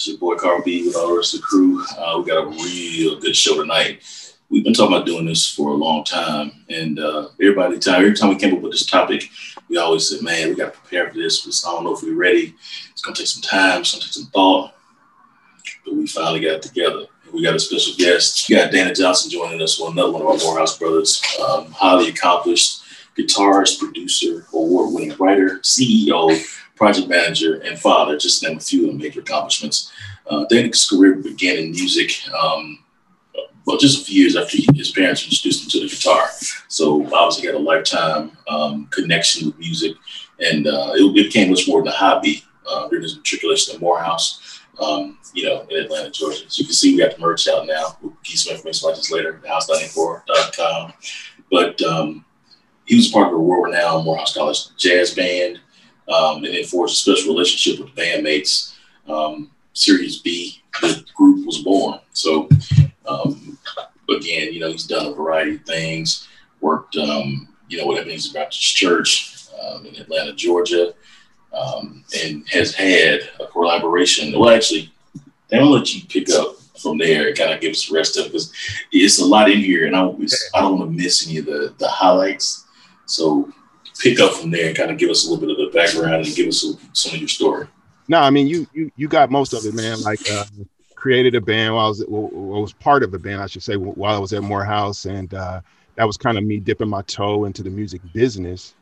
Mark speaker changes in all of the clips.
Speaker 1: It's your boy Carl B with all the rest of the crew. Uh, we got a real good show tonight. We've been talking about doing this for a long time, and uh, everybody time every time we came up with this topic, we always said, "Man, we got to prepare for this." But I don't know if we're ready. It's gonna take some time. It's gonna take some thought. But we finally got together. And we got a special guest. We got Dana Johnson joining us, one another one of our Morehouse brothers, um, highly accomplished guitarist, producer, award-winning writer, CEO, project manager, and father. Just name a few of the major accomplishments. Uh, career began in music. Um, well, just a few years after his parents introduced him to the guitar. So obviously, he had a lifetime um, connection with music, and uh, it became much more than a hobby uh, during his matriculation at Morehouse, um, you know, in Atlanta, Georgia. So you can see we got the merch out now. We'll keep some information about this later, house94.com. But um, he was part of a world-renowned Morehouse College jazz band, um, and then forged a special relationship with bandmates. Um, Sirius B, the group was born. So um, again, you know, he's done a variety of things. Worked, um, you know, with Ebenezer Baptist Church um, in Atlanta, Georgia, um, and has had a collaboration. Well, actually, they don't let you pick up from there and kind of give us the rest of it because it's a lot in here, and I, I don't want to miss any of the the highlights. So pick up from there and kind of give us a little bit of background and give us some, some of your story.
Speaker 2: No, I mean you you you got most of it, man. Like uh, created a band while I was well, was part of a band, I should say, while I was at Morehouse, and uh, that was kind of me dipping my toe into the music business.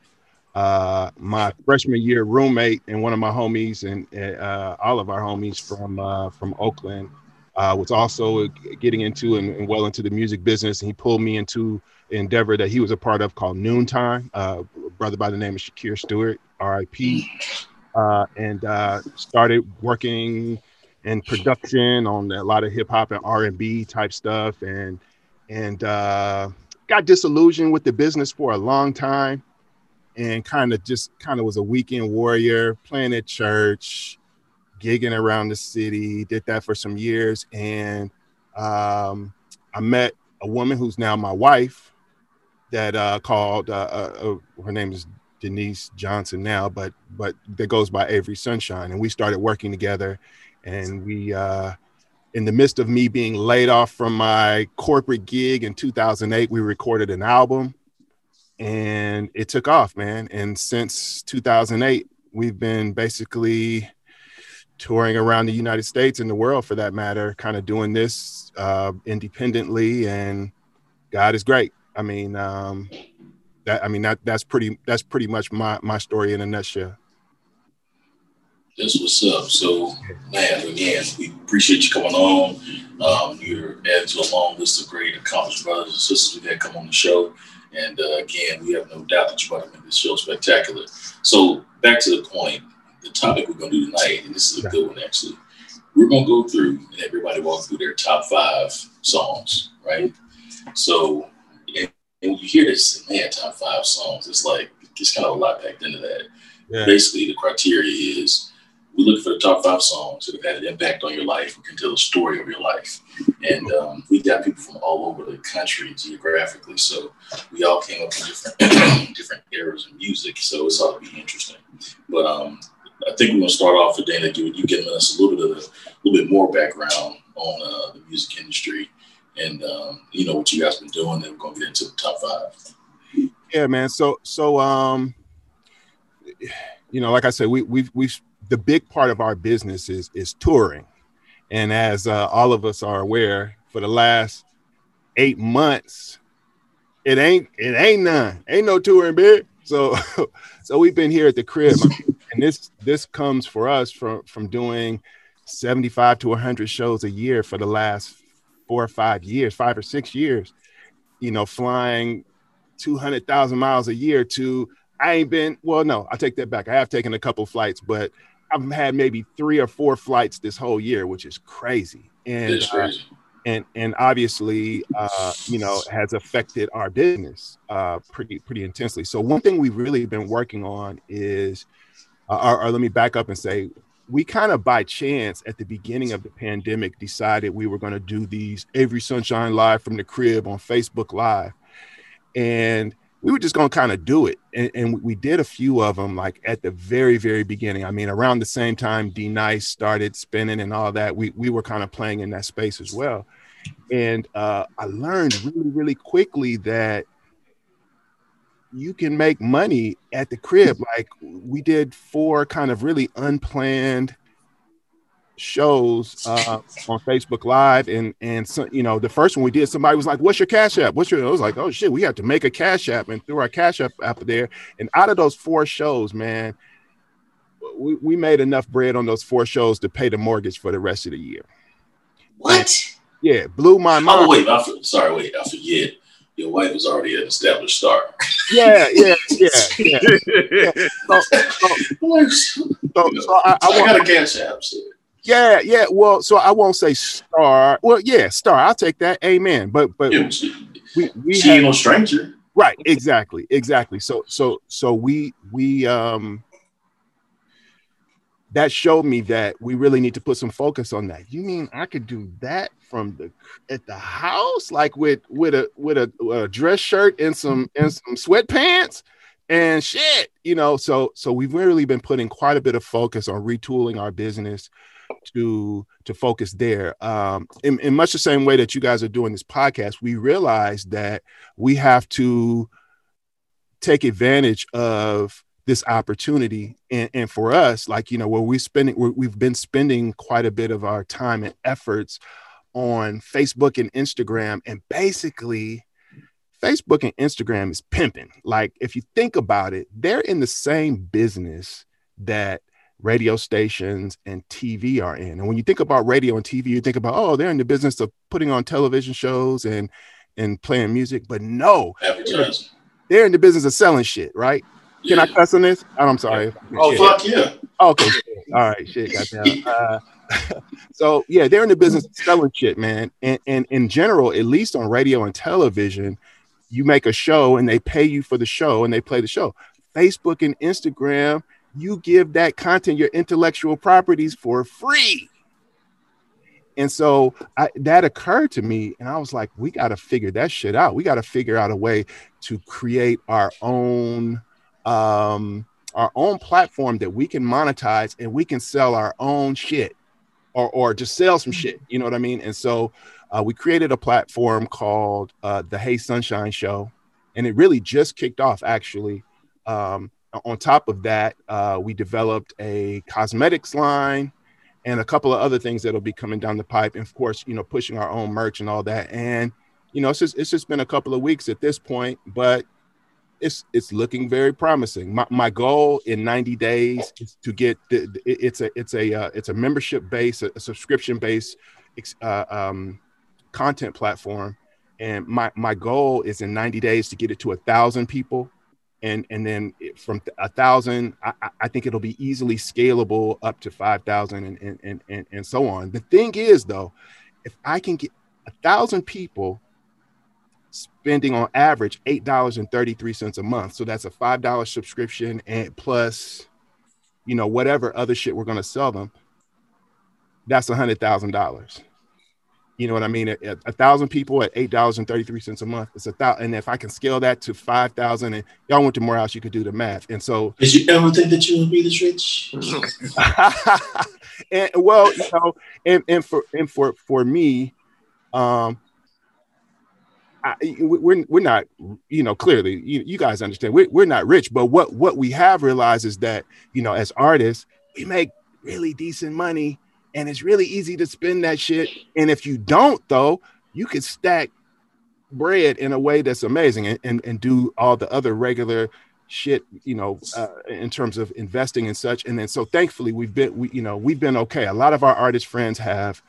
Speaker 2: Uh, my freshman year roommate and one of my homies and uh, all of our homies from uh, from Oakland uh, was also getting into and, and, well into the music business, and he pulled me into endeavor that he was a part of called Noontime. Uh, brother by the name of Shakir Stewart, R.I.P uh, and uh, started working in production on a lot of hip hop and R and B type stuff, and and uh, got disillusioned with the business for a long time, and kind of just kind of was a weekend warrior, playing at church, gigging around the city. Did that for some years, and um, I met a woman who's now my wife that uh, called uh, uh, uh her name is Denise Johnson now, but but that goes by Avery Sunshine, and we started working together, and we. Uh, in the midst of me being laid off from my corporate gig in 2008, we recorded an album and it took off, man. And since 2008, we've been basically touring around the United States and the world for that matter, kind of doing this uh, independently. And God is great. I mean, um, that I mean that that's pretty that's pretty much my my story in a nutshell.
Speaker 1: That's what's up. So, man, again, we appreciate you coming on. Um, you're added to a long list of great accomplished brothers and sisters we've had come on the show. And uh, again, we have no doubt that you're about to make this show spectacular. So, back to the point, the topic we're going to do tonight, and this is a good one actually. We're going to go through and everybody walk through their top five songs, right? So, and when you hear this, man, top five songs, it's like it's kind of a lot packed into that. Yeah. Basically, the criteria is we look for the top five songs that have had an impact on your life or can tell the story of your life. And um, we got people from all over the country geographically, so we all came up in different different eras of music. So it's ought to be interesting. But um, I think we're gonna start off with Dana, you giving us a little bit of a little bit more background on uh, the music industry and um, you know what you guys been doing, and we're gonna get into the top five.
Speaker 2: Yeah, man. So so um, you know, like I said, we we've we've the big part of our business is is touring, and as uh, all of us are aware, for the last eight months, it ain't it ain't none, ain't no touring, big. So so we've been here at the crib, and this this comes for us from from doing 75 to 100 shows a year for the last four or five years, five or six years, you know, flying 200,000 miles a year to, I ain't been, well, no, I take that back. I have taken a couple flights, but I've had maybe three or four flights this whole year, which is crazy. And, uh, and, and obviously, uh, you know, has affected our business uh, pretty, pretty intensely. So one thing we've really been working on is, uh, or, or let me back up and say, we kind of by chance at the beginning of the pandemic decided we were going to do these Avery Sunshine live from the crib on Facebook Live. And we were just gonna kind of do it, and, and, we did a few of them like at the very very beginning. I mean, around the same time D Nice started spinning and all that, we we were kind of playing in that space as well. And uh, I learned really really quickly that you can make money at the crib. Like we did four kind of really unplanned shows uh, on Facebook Live, and and so, you know the first one we did, somebody was like, "What's your Cash App?" What's your? I was like, "Oh shit, we have to make a Cash App," and threw our Cash App up there. And out of those four shows, man, we, we made enough bread on those four shows to pay the mortgage for the rest of the year.
Speaker 1: What?
Speaker 2: And, yeah, blew my mind.
Speaker 1: Oh wait, I for, sorry, wait, I forget. Your wife is already an established star.
Speaker 2: Yeah, yeah, yeah, yeah. yeah. So, so, so, so I, I, I,
Speaker 1: got a cash app. So.
Speaker 2: Yeah, yeah. Well, so I won't say star. Well, yeah, star. I'll take that. Amen. But but
Speaker 1: yeah, we, we she ain't no stranger.
Speaker 2: Right. Exactly. Exactly. So so so we we um that showed me that we really need to put some focus on that. You mean I could do that from the at the house, like with with a with a, a dress shirt and some and some sweatpants? and shit you know so so we've really been putting quite a bit of focus on retooling our business to to focus there. Um, in, in much the same way that you guys are doing this podcast, we realize that we have to take advantage of this opportunity and, and for us like you know where we're spending we've been spending quite a bit of our time and efforts on facebook and instagram and basically facebook and instagram is pimping like if you think about it they're in the same business that radio stations and TV are in. And when you think about radio and TV, you think about, oh, they're in the business of putting on television shows and and playing music. But no, they're in the business of selling shit, right? Can I cuss on this? Oh, I'm sorry.
Speaker 1: Oh, shit. fuck yeah.
Speaker 2: Okay. All right. Shit. Goddamn. Uh, so yeah, they're in the business of selling shit, man. And, and in general, at least on radio and television, you make a show and they pay you for the show and they play the show. Facebook and Instagram, you give that content your intellectual properties for free. And so I, that occurred to me, and I was like, we got to figure that shit out. We got to figure out a way to create our own um, our own platform that we can monetize and we can sell our own shit or, or just sell some shit. You know what I mean? And so uh, we created a platform called uh, the Hey Sunshine Show, and it really just kicked off actually. Um, on top of that, uh, we developed a cosmetics line and a couple of other things that'll be coming down the pipe. And of course, you know, pushing our own merch and all that. And you know, it's just it's just been a couple of weeks at this point, but it's it's looking very promising. My, my goal in 90 days is to get the, it's a it's a uh, it's a membership base, a, subscription based uh, um, content platform, and my my goal is in 90 days to get it to a thousand people. And and then from a thousand I, I, think it'll be easily scalable up to 5000 and, and and and so on. The thing is though if i can get a thousand people spending on average eight dollars and 33 cents a month so that's a five dollar subscription and plus you know whatever other shit we're going to sell them that's a hundred thousand dollars you know what I mean? A, a thousand people at eight dollars and thirty three cents a month. It's a thousand, and if I can scale that to five thousand, and y'all went to Morehouse, you could do the math. And so,
Speaker 1: did you ever think that you would be this rich?
Speaker 2: and well, you know, and and for and for for me, um, I, we're we're not, you know, clearly, you, you guys understand, we're we're not rich, but what what we have realized is that you know, as artists, we make really decent money and it's really easy to spend that shit. And if you don't, though, you can stack bread in a way that's amazing and, and, and do all the other regular shit, you know, uh, in terms of investing and such. And then so thankfully we've been, we, you know, we've been okay. A lot of our artist friends have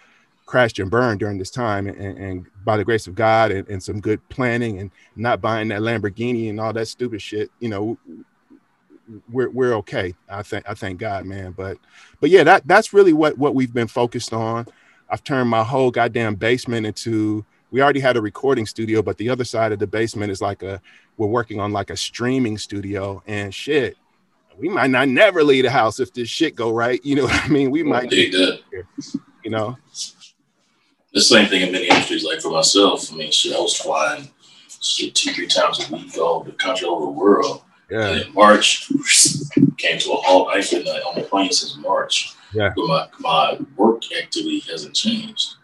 Speaker 2: crashed and burned during this time and, and by the grace of God and, and, some good planning and not buying that Lamborghini and all that stupid shit, you know, we're we're okay. I think I thank God, man. But but yeah, that that's really what what we've been focused on. I've turned my whole goddamn basement into we already had a recording studio, but the other side of the basement is like a we're working on like a streaming studio and shit. We might not never leave the house if this shit go right. You know what I mean? We might. You know.
Speaker 1: The same thing in many industries. Like for myself, I mean, shit, I was flying shit two, three times a week all over the country, all over the world.
Speaker 2: Yeah.
Speaker 1: And in March came to a halt. I've been uh, on the plane since March.
Speaker 2: Yeah.
Speaker 1: But my, my work activity hasn't changed.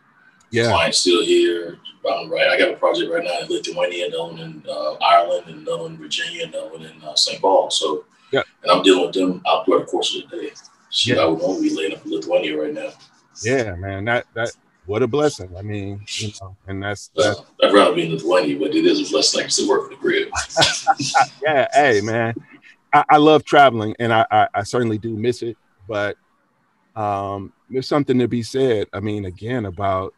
Speaker 2: Yeah.
Speaker 1: Client's still here. I'm right. I got a project right now in Lithuania, another one in uh, Ireland, and another one in Virginia, another one in uh, St. Paul. So,
Speaker 2: Yeah.
Speaker 1: and I'm dealing with them out throughout the course of the day. Shit,
Speaker 2: Yeah.
Speaker 1: I would only be laying up in Lithuania right now.
Speaker 2: Yeah, man. That that what a blessing. I mean, you know, and that's that.
Speaker 1: Uh, I'd rather be in Lithuania, but it is a blessing. I can still work from the crib.
Speaker 2: Yeah, hey, man. I, I love traveling, and I, I I certainly do miss it. But um, there's something to be said. I mean, again, about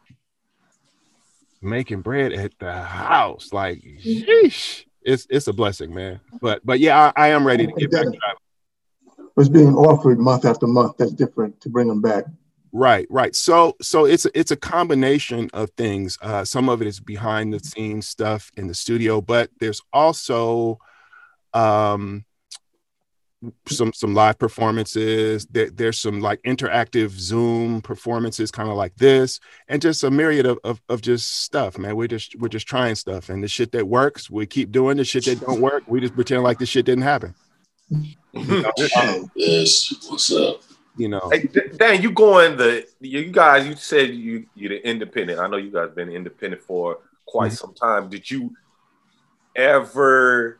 Speaker 2: making bread at the house. Like, sheesh, it's it's a blessing, man. But but yeah, I, I am ready to get back to traveling.
Speaker 3: was being offered month after month. That's different to bring them back.
Speaker 2: Right, right. So, so it's it's a combination of things. Uh, some of it is behind the scenes stuff in the studio, but there's also um, some some live performances. There, there's some like interactive Zoom performances, kind of like this, and just a myriad of, of of just stuff. Man, we're just we're just trying stuff, and the shit that works, we keep doing. The shit that don't work, we just pretend like the shit didn't happen.
Speaker 1: Yes, what's up?
Speaker 2: You know.
Speaker 4: Hey, Dan, you going the you guys? You said you you're the independent. I know you guys been independent for quite some time. Did you ever,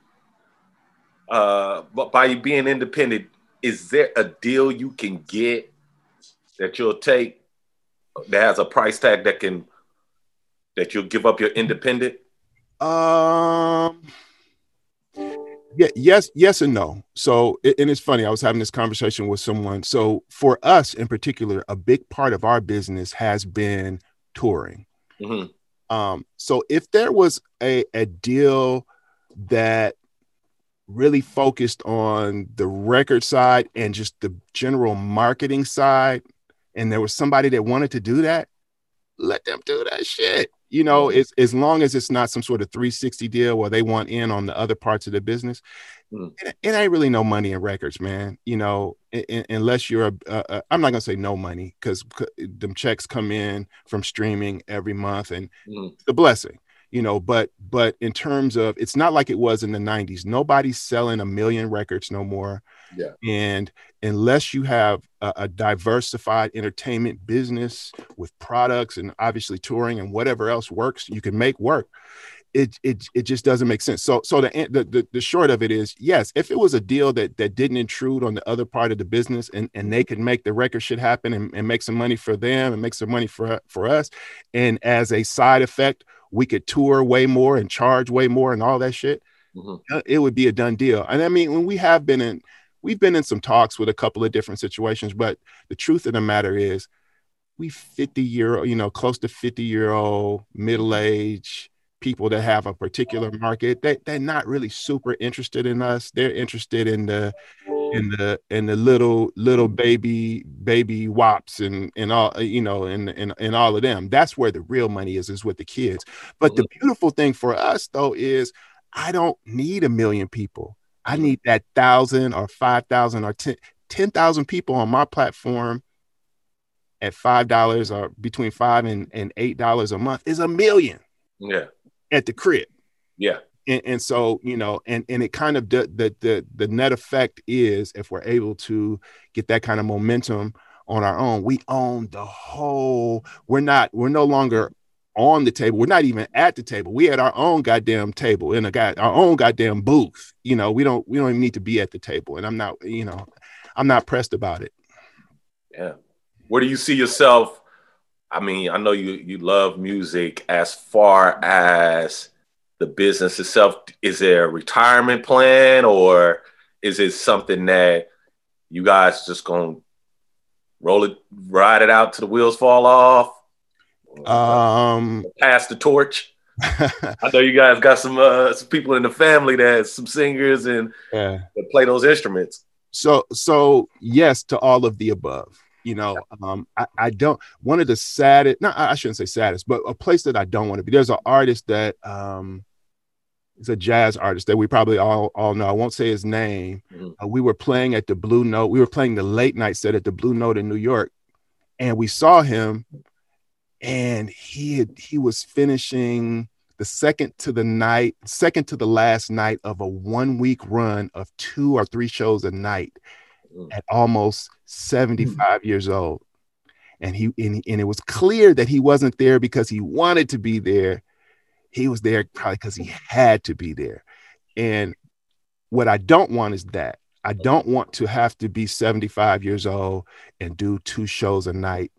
Speaker 4: uh, but by you being independent, is there a deal you can get that you'll take that has a price tag that can that you'll give up your independent?
Speaker 2: Um. Yeah. Yes. Yes, and no. So, and it's funny. I was having this conversation with someone. So, for us in particular, a big part of our business has been touring.
Speaker 4: Mhm.
Speaker 2: Um. So, if there was a a deal that really focused on the record side and just the general marketing side, and there was somebody that wanted to do that, let them do that shit. You know, it's as long as it's not some sort of 360 deal where they want in on the other parts of the business.
Speaker 4: Mm.
Speaker 2: It, it ain't really no money in records, man. You know, unless you're a, a, a, I'm not gonna say no money because them checks come in from streaming every month and
Speaker 4: Mhm.
Speaker 2: the blessing you know but but in terms of it's not like it was in the 90s nobody's selling a million records no more
Speaker 4: Yeah.
Speaker 2: and unless you have a, a diversified entertainment business with products and obviously touring and whatever else works you can make work. It it, it just doesn't make sense. So so the, the the short of it is yes if it was a deal that that didn't intrude on the other part of the business and and they could make the record shit happen and, and make some money for them and make some money for for us and as a side effect we could tour way more and charge way more and all that shit
Speaker 4: Mhm.
Speaker 2: uh, it would be a done deal. And i mean when we have been in we've been in some talks with a couple of different situations but the truth of the matter is we 50 year old, you know close to 50 year old middle age people that have a particular market they, they're not really super interested in us. They're interested in the in the in the little little baby baby wops and and all you know and and, and all of them. That's where the real money is is with the kids. But the beautiful thing for us though is i don't need a million people i need that thousand or five thousand or ten 10,000 people on my platform at five dollars or between five and, and eight dollars a month is a million
Speaker 4: Yeah.
Speaker 2: at the crib
Speaker 4: Yeah.
Speaker 2: and, and so you know and and it kind of the, the the the net effect is if we're able to get that kind of momentum on our own we own the whole we're not we're no longer on the table we're not even at the table we at our own goddamn table in a guy our own goddamn booth you know we don't we don't even need to be at the table and i'm not you know i'm not pressed about it
Speaker 4: Yeah. Where do you see yourself? I mean, I know you you love music as far as the business itself. Is there a retirement plan or is it something that you guys just gonna roll it, ride it out to the wheels fall off?
Speaker 2: Um
Speaker 4: Pass the torch. I know you guys got some uh, some people in the family that some singers and
Speaker 2: yeah
Speaker 4: that play those instruments.
Speaker 2: so so yes to all of the above you know um i, I don't one of the saddest no i shouldn't say saddest but a place that i don't want to be there's an artist that um is a jazz artist that we probably all all know i won't say his name
Speaker 4: Mhm.
Speaker 2: uh, we were playing at the blue note we were playing the late night set at the blue note in new york and we saw him and he had he was finishing the second to the night, second to the last night of a one week run of two or three shows a night
Speaker 4: Mm.
Speaker 2: at almost 75 years old. And he and, and it was clear that he wasn't there because he wanted to be there. He was there probably because he had to be there. And what I don't want is that. I don't want to have to be 75 years old and do two shows a night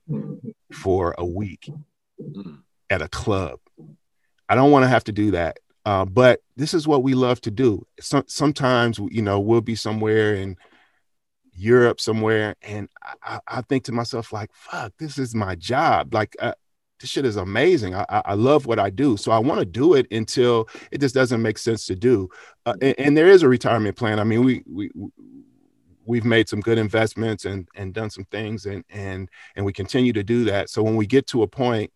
Speaker 2: for a week
Speaker 4: Mm.
Speaker 2: at a club. I don't want to have to do that. Uh, but this is what we love to do. Some, sometimes, you know, we'll be somewhere in Europe somewhere, and I, I- I think to myself, like, fuck, this is my job. Like, uh, this shit is amazing. I, I love what I do. So I want to do it until it just doesn't make sense to do. Uh, and, and there is a retirement plan. I mean, we, we, we've made some good investments and, and done some things and, and, and we continue to do that. So when we get to a point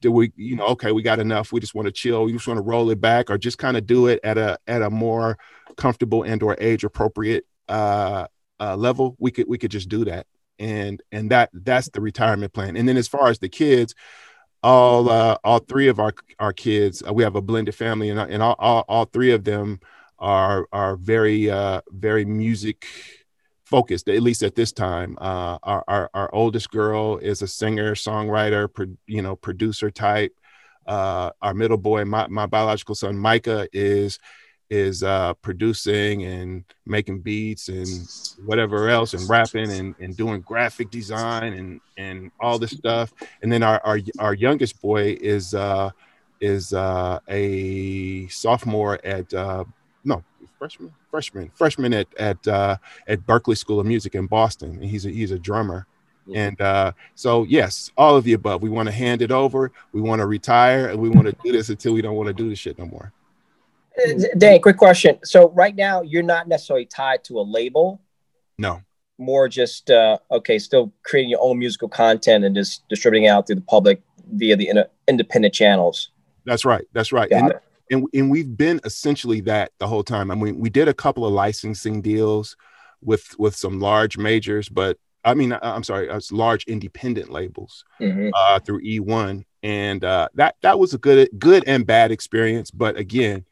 Speaker 2: do we you know okay we got enough we just want to chill we just want to roll it back or just kind of do it at a at a more comfortable and or age appropriate uh, uh level we could we could just do that and and that that's the retirement plan. And then as far as the kids all uh all three of our our kids uh, we have a blended family and, and all, all all three of them are are very uh very music focused at least at this time. Uh our, our our oldest girl is a singer songwriter pro, you know producer type. Uh our middle boy my, my biological son micah is is uh producing and making beats and whatever else and rapping and, and doing graphic design and and all this stuff. And then our our, our youngest boy is uh is uh a sophomore at uh no freshman freshman freshman at at uh at Berklee School of Music in Boston. And he's a he's a drummer. And uh so yes all of the above. We want to hand it over. We want to retire and we want to do this until we don't want to do this shit no more
Speaker 5: Dan, quick question. So right now you're not necessarily tied to a label,
Speaker 2: no
Speaker 5: more just uh, okay, still creating your own musical content and just distributing out through the public via the in- independent channels.
Speaker 2: that's right that's right
Speaker 5: Got
Speaker 2: and,
Speaker 5: it.
Speaker 2: and and we've been essentially that the whole time. I mean, we did a couple of licensing deals with with some large majors, but I mean, I'm sorry, uh, large independent labels
Speaker 5: Mhm.
Speaker 2: uh, through E1, and uh, that that was a good good and bad experience. But again,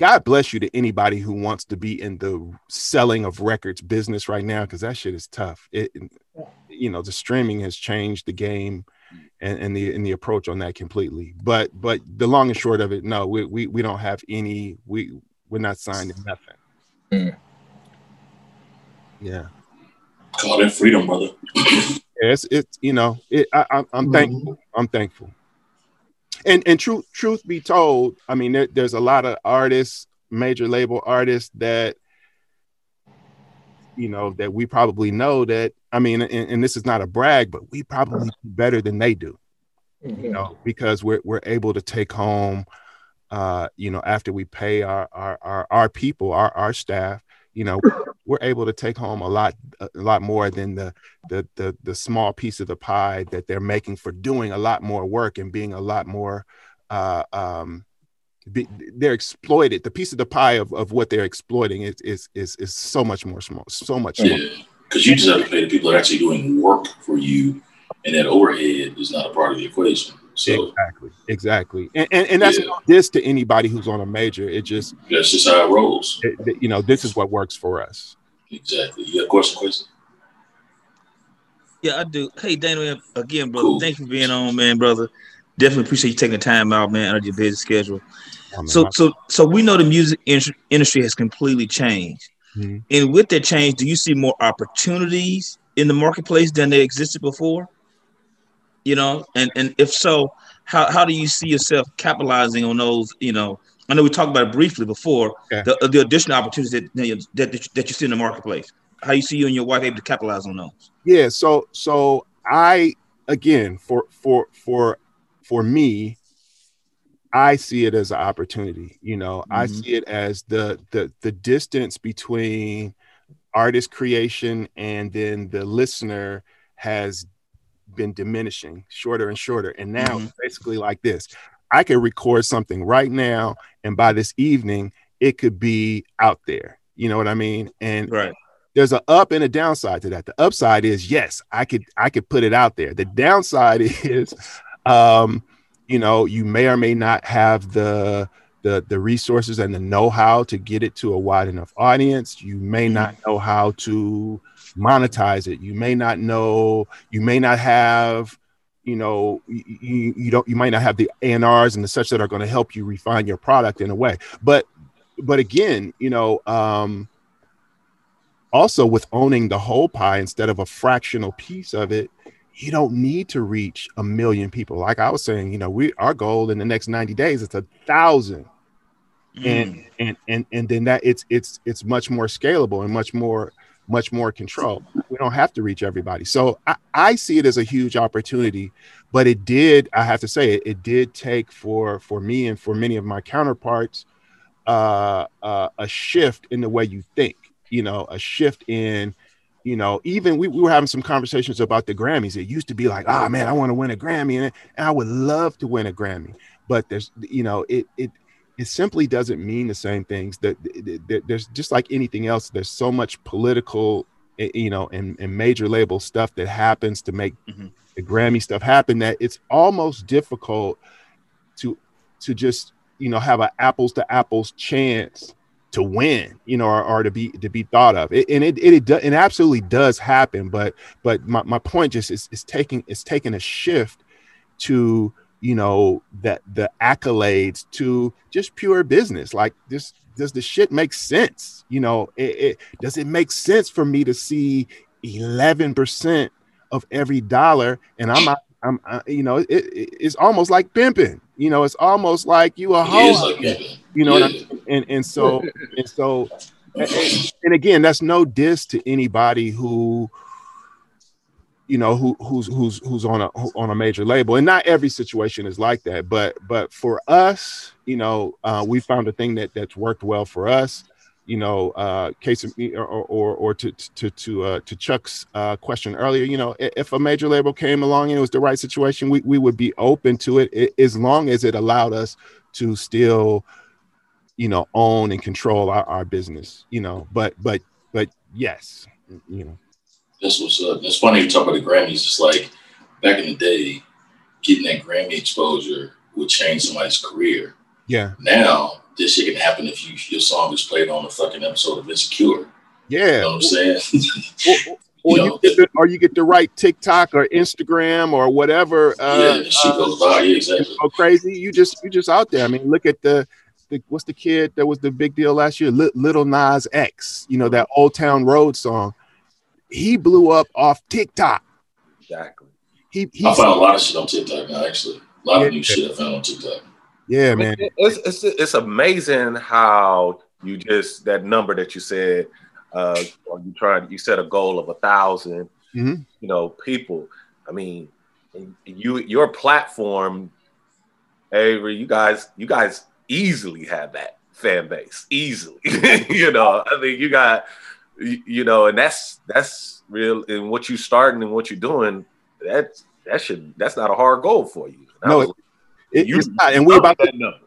Speaker 2: God bless you to anybody who wants to be in the selling of records business right now because that shit is tough. It, you know, the streaming has changed the game and, and the and the approach on that completely. But but the long and short of it, no, we we, we don't have any. We we're not signed to nothing.
Speaker 5: Mm.
Speaker 2: Yeah.
Speaker 1: Call that freedom, brother.
Speaker 2: it's it's you know it, I, I'm, I'm
Speaker 3: Mhm.
Speaker 2: thankful i'm thankful and and truth truth be told i mean there, there's a lot of artists major label artists that you know that we probably know that i mean and, and this is not a brag but we probably do better than they do
Speaker 5: Mhm.
Speaker 2: you know because we're, we're able to take home uh you know after we pay our our our, our people our, our staff you know we're able to take home a lot a lot more than the the the the small piece of the pie that they're making for doing a lot more work and being a lot more uh um be, they're exploited the piece of the pie of, of what they're exploiting is is is, is so much more small so much.
Speaker 1: Yeah, because you just have to pay the people that are actually doing work for you, and that overhead is not a part of the equation. So
Speaker 2: exactly exactly and, and, and that's
Speaker 1: Yeah.
Speaker 2: this to anybody who's on a major it just
Speaker 1: that's just how it rolls.
Speaker 2: it, it- you know this is what works for us
Speaker 1: Exactly. You got a question, question?
Speaker 6: Yeah, I do. Hey, Daniel, again, brother,
Speaker 1: Cool.
Speaker 6: thank you for being on, man, brother. Definitely appreciate you taking the time out, man, out of your busy schedule.
Speaker 2: Oh, man,
Speaker 6: So, so, so we know the music industry has completely changed,
Speaker 2: Mhm.
Speaker 6: and with that change, do you see more opportunities in the marketplace than they existed before? You know, and and if so, how how do you see yourself capitalizing on those? You know, I know we talked about it briefly before
Speaker 2: Yeah.
Speaker 6: the the additional opportunities that that that, that you see in the marketplace. How you see you and your wife able to capitalize on those?
Speaker 2: yeah so so i again for for for for me i see it as an opportunity you know i
Speaker 6: Mhm.
Speaker 2: see it as the the the distance between artist creation and then the listener has been diminishing shorter and shorter and now
Speaker 6: Mhm.
Speaker 2: it's basically like this i can record something right now and by this evening it could be out there you know what i mean and
Speaker 6: Right.
Speaker 2: there's an up and a downside to that. The upside is yes, I could I could put it out there. The downside is um you know, you may or may not have the the the resources and the know-how to get it to a wide enough audience. You may not know how to monetize it. You may not know. You may not have. You know, you, you don't. You might not have the ANRs and the such that are going to help you refine your product in a way. But but again, you know, um, also with owning the whole pie instead of a fractional piece of it, you don't need to reach a million people. Like I was saying, you know, we our goal in the next 90 days is a thousand. Mm. And and and and then that it's it's it's much more scalable and much more much more control. We don't have to reach everybody. So I, I see it as a huge opportunity, but it did, I have to say it, it did take for for me and for many of my counterparts uh, uh, a shift in the way you think, you know, a shift in you know, even we, we were having some conversations about the Grammys. It used to be like, ah, oh, man, I want to win a Grammy, and, and I would love to win a Grammy, but there's, you know, it it it simply doesn't mean the same things. That there's just like anything else. There's so much political, eh, you know, and, and major label stuff that happens to make mm-hmm. the Grammy stuff happen that it's almost difficult to to just you know have an apples to apples chance to win, you know, or, or, to be to be thought of. It, and it it it, do, it absolutely does happen. But but my, my point just is is taking is taking a shift to you know that the accolades to just pure business. Like this does the shit make sense? You know, it, it does it make sense for me to see eleven percent of every dollar and I'm I'm, I, you know, it, it, it's almost like pimping. You know, it's almost like you a hoe. You know, yeah. and and so and so, and again, that's no diss to anybody who, you know, who who's who's who's on a on a major label, and not every situation is like that. But but for us, you know, uh, we found a thing that that's worked well for us you know, uh, case of, or, or, or to to to uh, to Chuck's uh, question earlier, you know, if a major label came along and it was the right situation, we, we would be open to it as long as it allowed us to still, you know, own and control our, our business, you know. But but but yes, you know.
Speaker 1: That's what's up. It's funny you talk about the Grammys. It's like back in the day, getting that Grammy exposure would change somebody's career.
Speaker 2: Yeah.
Speaker 1: Now this shit can happen if you your song is played on a fucking episode of Insecure.
Speaker 2: Yeah.
Speaker 1: You know what I'm saying?
Speaker 2: or, or you, you get the, or you get the right TikTok or Instagram or whatever.
Speaker 1: Uh, yeah, she uh, goes by. Yeah, exactly.
Speaker 2: Crazy. You just you just out there. I mean, look at the, the what's the kid that was the big deal last year? Little Nas X. You know that Old Town Road song. He blew up off TikTok.
Speaker 4: Exactly.
Speaker 1: He, I found a lot of shit on TikTok now. Actually, a lot yeah. of new shit I found on TikTok.
Speaker 2: Yeah, man.
Speaker 4: It's, it's it's amazing how you just that number that you said. Uh, you tried you set a goal of a 1000
Speaker 2: mm-hmm.
Speaker 4: you know, people. I mean, you your platform, Avery. You guys, you guys easily have that fan base easily. you know, I mean, you got, you know, and that's that's real. And what you starting and what you're doing, that that should that's not a hard goal for you. That
Speaker 2: no, was, it, you, it's not, and we about to number.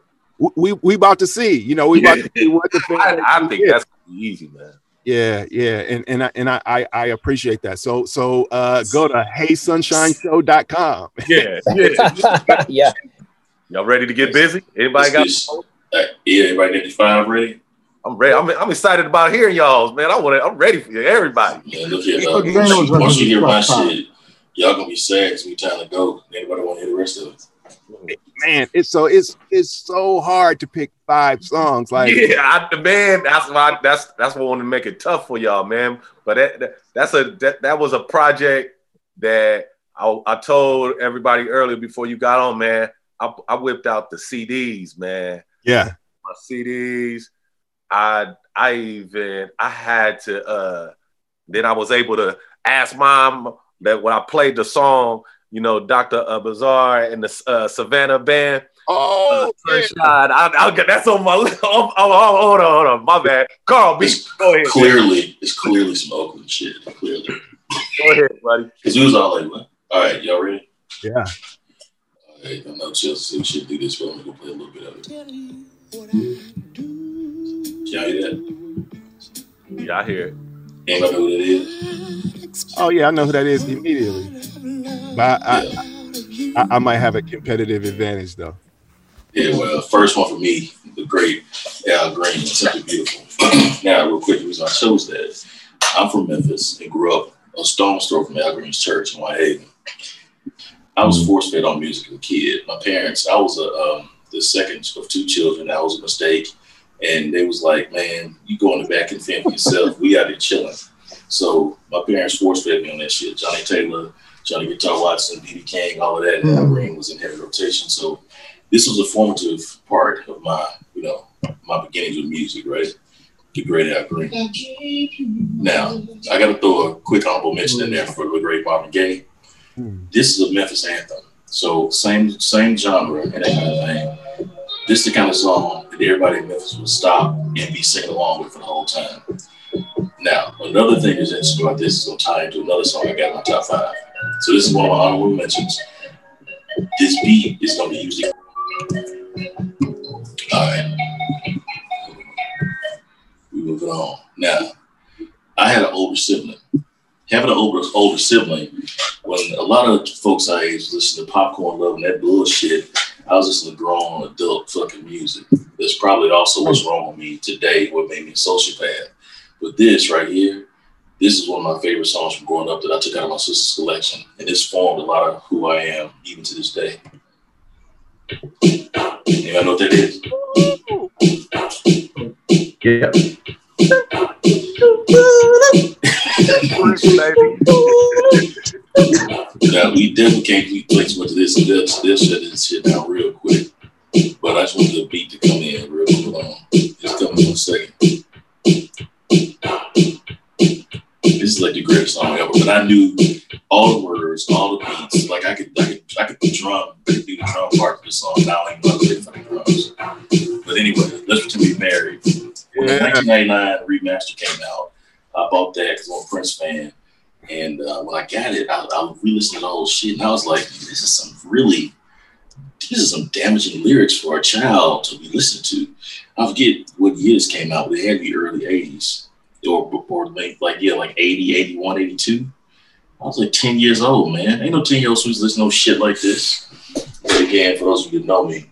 Speaker 2: we we about to see. You know, we about to see what the
Speaker 4: I, I think that's easy, man.
Speaker 2: Yeah, yeah, and and I and I I appreciate that. So so uh go to heysunshineshow.com.
Speaker 4: Yeah, yeah,
Speaker 5: yeah.
Speaker 4: Y'all ready to get busy? Anybody got?
Speaker 1: Uh, yeah, everybody get five ready.
Speaker 4: I'm ready. I'm, I'm excited about hearing y'all's man. I want to. I'm ready for you, everybody.
Speaker 1: Yeah, look here. Uh, once you hear my shit, y'all gonna be sad. It's me time to go. Anybody want to hear the rest of it?
Speaker 2: man, it's so it's it's so hard to pick five songs. Like
Speaker 4: yeah, I, man, that's why that's that's what I want to make it tough for y'all, man. But that, that that's a that, that was a project that I, I told everybody earlier before you got on, man. I, I whipped out the CDs, man.
Speaker 2: Yeah,
Speaker 4: my CDs. I I even I had to. uh Then I was able to ask mom that when I played the song you know, Dr. Uh, Buzzard and the uh, Savannah Band.
Speaker 2: Oh,
Speaker 4: uh, Sunshine. I, I'll get that's on my list. Oh, oh, oh, hold on, hold on. My bad. Carl B, go ahead.
Speaker 1: Clearly, it's clearly some Oakland shit. Clearly.
Speaker 4: Go ahead, buddy.
Speaker 1: Because it was all like, what? All right, y'all ready?
Speaker 2: Yeah.
Speaker 1: All right, I know Chelsea we should do this, but I'm going to play a little bit of it. Can y'all hear that?
Speaker 4: Yeah, I hear it.
Speaker 1: Anybody know who that is?
Speaker 2: Oh, yeah, I know who that is immediately. But I, I, I, I might have a competitive advantage though.
Speaker 1: Yeah, well, first one for me, the great Al Green, Simply Beautiful. now, real quick, the reason I chose that, I'm from Memphis and grew up a stone's throw from Al Green's church in Whitehaven. I was force fed on music as a kid. My parents, I was a um, the second of two children. That was a mistake, and they was like, "Man, you go in the back and fend for yourself. we out here chilling." So my parents force fed me on that shit. Johnnie Taylor, Johnny Guitar Watson, BB King, all of that. And Al Green was in heavy rotation. So this was a formative part of my, you know, my beginnings with music, right? The great Al Green. Now, I got to throw a quick honorable mention in there for the great Marvin Gaye. Hmm. This is a Memphis anthem. So same same genre and that kind of thing. This is the kind of song that everybody in Memphis would stop and be singing along with for the whole time. Now, another thing is interesting about this is going to tie into another song I got in my top five. So this is one of my honorable mentions. This beat is going to be used. All right. We moving on. Now, I had an older sibling. Having an older older sibling, when a lot of folks our age listen to popcorn love and that bullshit, I was listening to grown adult fucking music. That's probably also what's wrong with me today, what made me a sociopath. But this right here, this is one of my favorite songs from growing up that I took out of my sister's collection. And it's formed a lot of who I am even to this day. Anybody know what that is?
Speaker 7: Yeah.
Speaker 1: Now we definitely can't play too much of this. They'll, they'll shut this shit down real quick. But I just want the beat to come in real quick. It's coming in a second. This is like the greatest song ever. But I knew all the words, all the beats. Like I could, I could, I could drum, I could do the drum part of the song. Now I don't even know how to play fucking drums. But anyway, let's pretend we married. When the 1999 remaster came out, I bought that because I'm a Prince fan. And uh, when I got it, I, I re-listened to the whole shit, and I was like, "This is some really, this is some damaging lyrics for a child to be listening to." I forget what years came out, but it had to be early '80s, or or like, like yeah, like 80, 81, 82. I was like 10 years old, man. Ain't no 10 year olds who's listening to no shit like this. But again, for those of you who know me,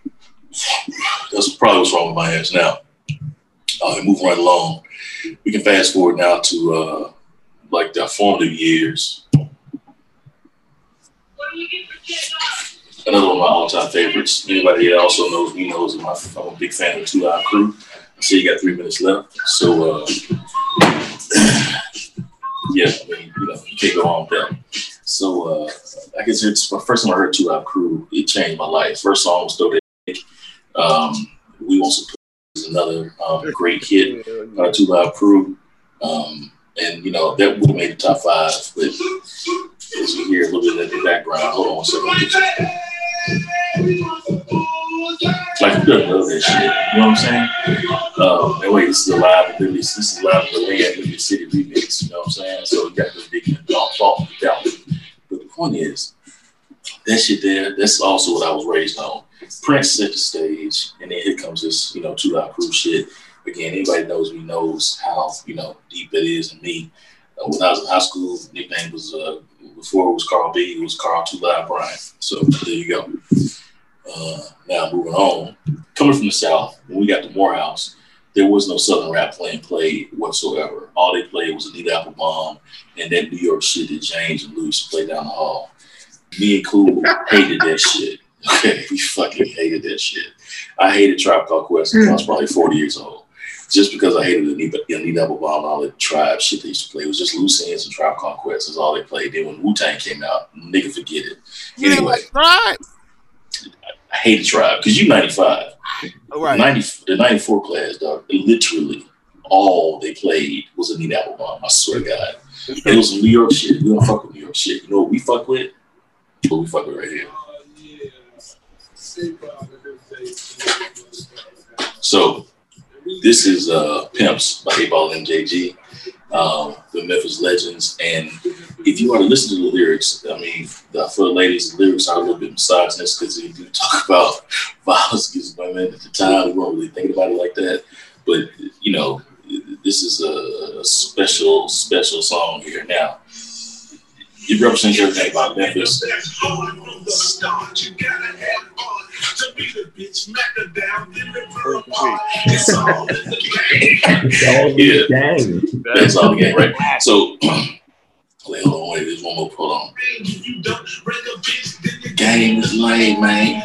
Speaker 1: that's probably what's wrong with my ass now. All right, moving right along. We can fast forward now to uh, like the formative years. Another one of my all-time favorites. Anybody that also knows me knows I'm a big fan of Two Live Crew. I see you got three minutes left, so uh, yeah, I mean, you know, you can't go on with that. So uh, I guess it's my first time I heard Two Live Crew. It changed my life. First song was Throw um, We Want is another um, great hit by Two Live Crew. Um, and, you know, that would have made the top five. But as you hear a little bit of the background, hold on second. Like, you love that shit. You know what I'm saying? Um, this is a live, this is live the way at Liberty City remix. You know what I'm saying? So you got in the fault with that. But the point is, that shit there, that's also what I was raised on. Prince set the stage, and then here comes this, you know, Two Live Crew shit. Again, anybody knows me knows how, you know, deep it is in me. Uh, when I was in high school, nickname was, uh, before it was Carl B, it was Carl Two Live Brian. So there you go. Uh, now moving on, coming from the South, when we got to Morehouse, there was no Southern rap playing played whatsoever. All they played was Anita Applebaum and that New York shit that James and Louis played down the hall. Me and Cool hated that shit. Okay, we fucking hated that shit. I hated Tribe Called Quest I was probably 40 years old. Just because I hated Anita, Anita Applebaum and all the tribe shit they used to play. It was just loose ends and Tribe Called Quest. That's all they played. Then when Wu Tang came out, nigga forget it. You Anyway,
Speaker 2: tribe.
Speaker 1: I hated Tribe because you 95.
Speaker 2: Right.
Speaker 1: 90, the 94 class, dog, literally all they played was Anita Applebaum. I swear to God. It was New York shit. We don't fuck with New York shit. You know what we fuck with? What we fuck with right here. So this is uh, Pimps by 8Ball MJG, um, the Memphis Legends. And if you want to listen to the lyrics, I mean, the, for the ladies, the lyrics are a little bit misogynist because they do talk about violence against women. At the time, we weren't really thinking about it like that. But, you know, this is a special, special song here. Now, It represents everything about Memphis. Yeah.
Speaker 7: Dang.
Speaker 1: That's all the game, right? So, wait, hold on, wait, there's one more. Hold on. Game is lame, man.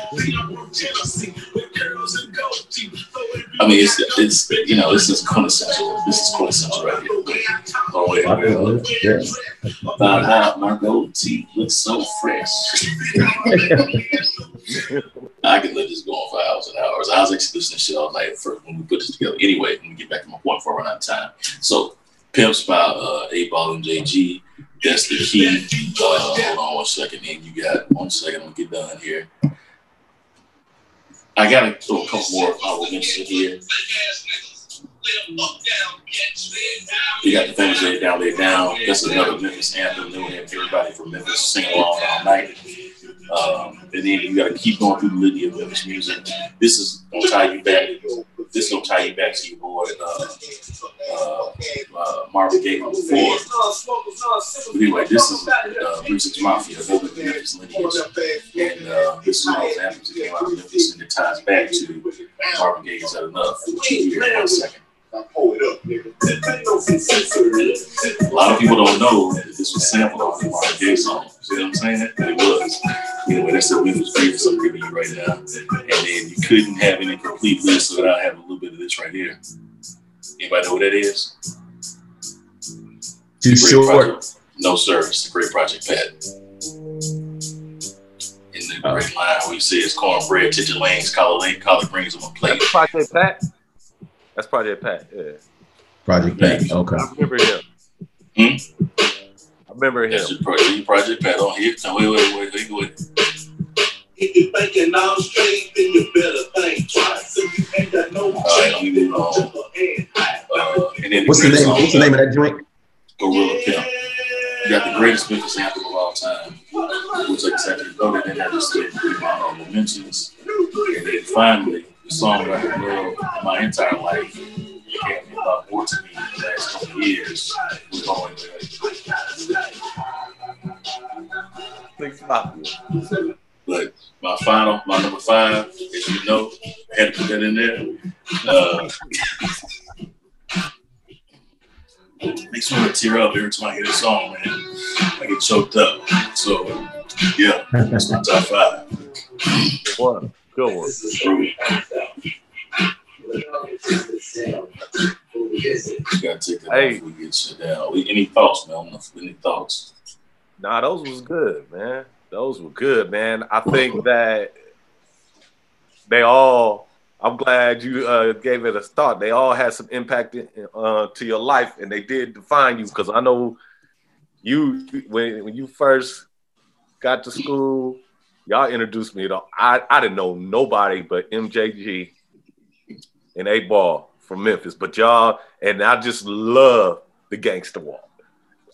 Speaker 1: I mean, it's it's you know, this is quintessential. This is quintessential right here. Oh wait, wait, wait.
Speaker 7: Yeah.
Speaker 1: About how my gold teeth look so fresh. I could let this go on for hours and hours. I was actually listening to shit all night first when we put this together. Anyway, let me get back to my point before I run out of time. So, Pimps by uh, 8Ball and JG. That's the key. Uh, hold on one second. And you got one second. Gonna get done here. I gotta throw a couple more in here. You got the famous Lay Down, Lay Down. That's another Memphis anthem. Then we have everybody from Memphis singing along all night. Um, and then you got to keep going through the litany of Memphis music. This is gonna tie you back. This is gonna tie you back to your boy uh, uh, uh, Marvin Gaye floor. But anyway, this is uh, Music's Mafia, another Memphis lineage, and uh, this is all the anthems that came out of Memphis, and it ties back to Marvin Gaye. Is that enough? Which you hear in one. A lot of people don't know that this was sampled off the Marvin Gaye song. See what I'm saying? But it was. Anyway, that's the Memphis brief I'm giving you right now. And then you couldn't have any complete list without having a little bit of this right here. Anybody know what that is?
Speaker 7: Too short.
Speaker 1: project. No, sir. It's a great project, Pat. In the great line where he says cornbread, titty lanes, collard lane, collard greens on my plate.
Speaker 4: That's Project Pat. That's Project Pat. Yeah,
Speaker 7: Project Pat. Okay.
Speaker 4: I remember him.
Speaker 1: Hmm?
Speaker 4: I remember
Speaker 1: That's
Speaker 4: him.
Speaker 1: the project, project Pat on here. Now, wait, wait, wait, wait, wait.
Speaker 8: If you're thinking I'm straight, then you better think twice. If you ain't got no
Speaker 1: right,
Speaker 8: change,
Speaker 1: move on.
Speaker 8: then your head.
Speaker 1: Uh, and then
Speaker 7: What's the name? What's the name of that joint?
Speaker 1: Gorilla Pimp. You got the greatest Memphis anthem of all time, which like I said, you know that they had just did my honorable mentions. And then finally, the song that I have loved my entire life became about more to me in the last couple of years. We're going
Speaker 4: Six Mafia.
Speaker 1: But my final, my number five, as you know, I had to put that in there. Uh, makes me want to tear up every time I hear this song, man. I get choked up. So, yeah, that's my top five.
Speaker 4: Good one. Good one.
Speaker 1: You gotta take that
Speaker 4: Hey.
Speaker 1: We get shit down. Any thoughts, man? Any thoughts?
Speaker 4: Nah, those was good, man. Those were good, man. I think that they all. I'm glad you uh, gave it a thought. They all had some impact in, uh, to your life, and they did define you. Because I know you when when you first got to school, y'all introduced me to. I I didn't know nobody but MJG and 8Ball from Memphis, but y'all and I just love the gangster walk.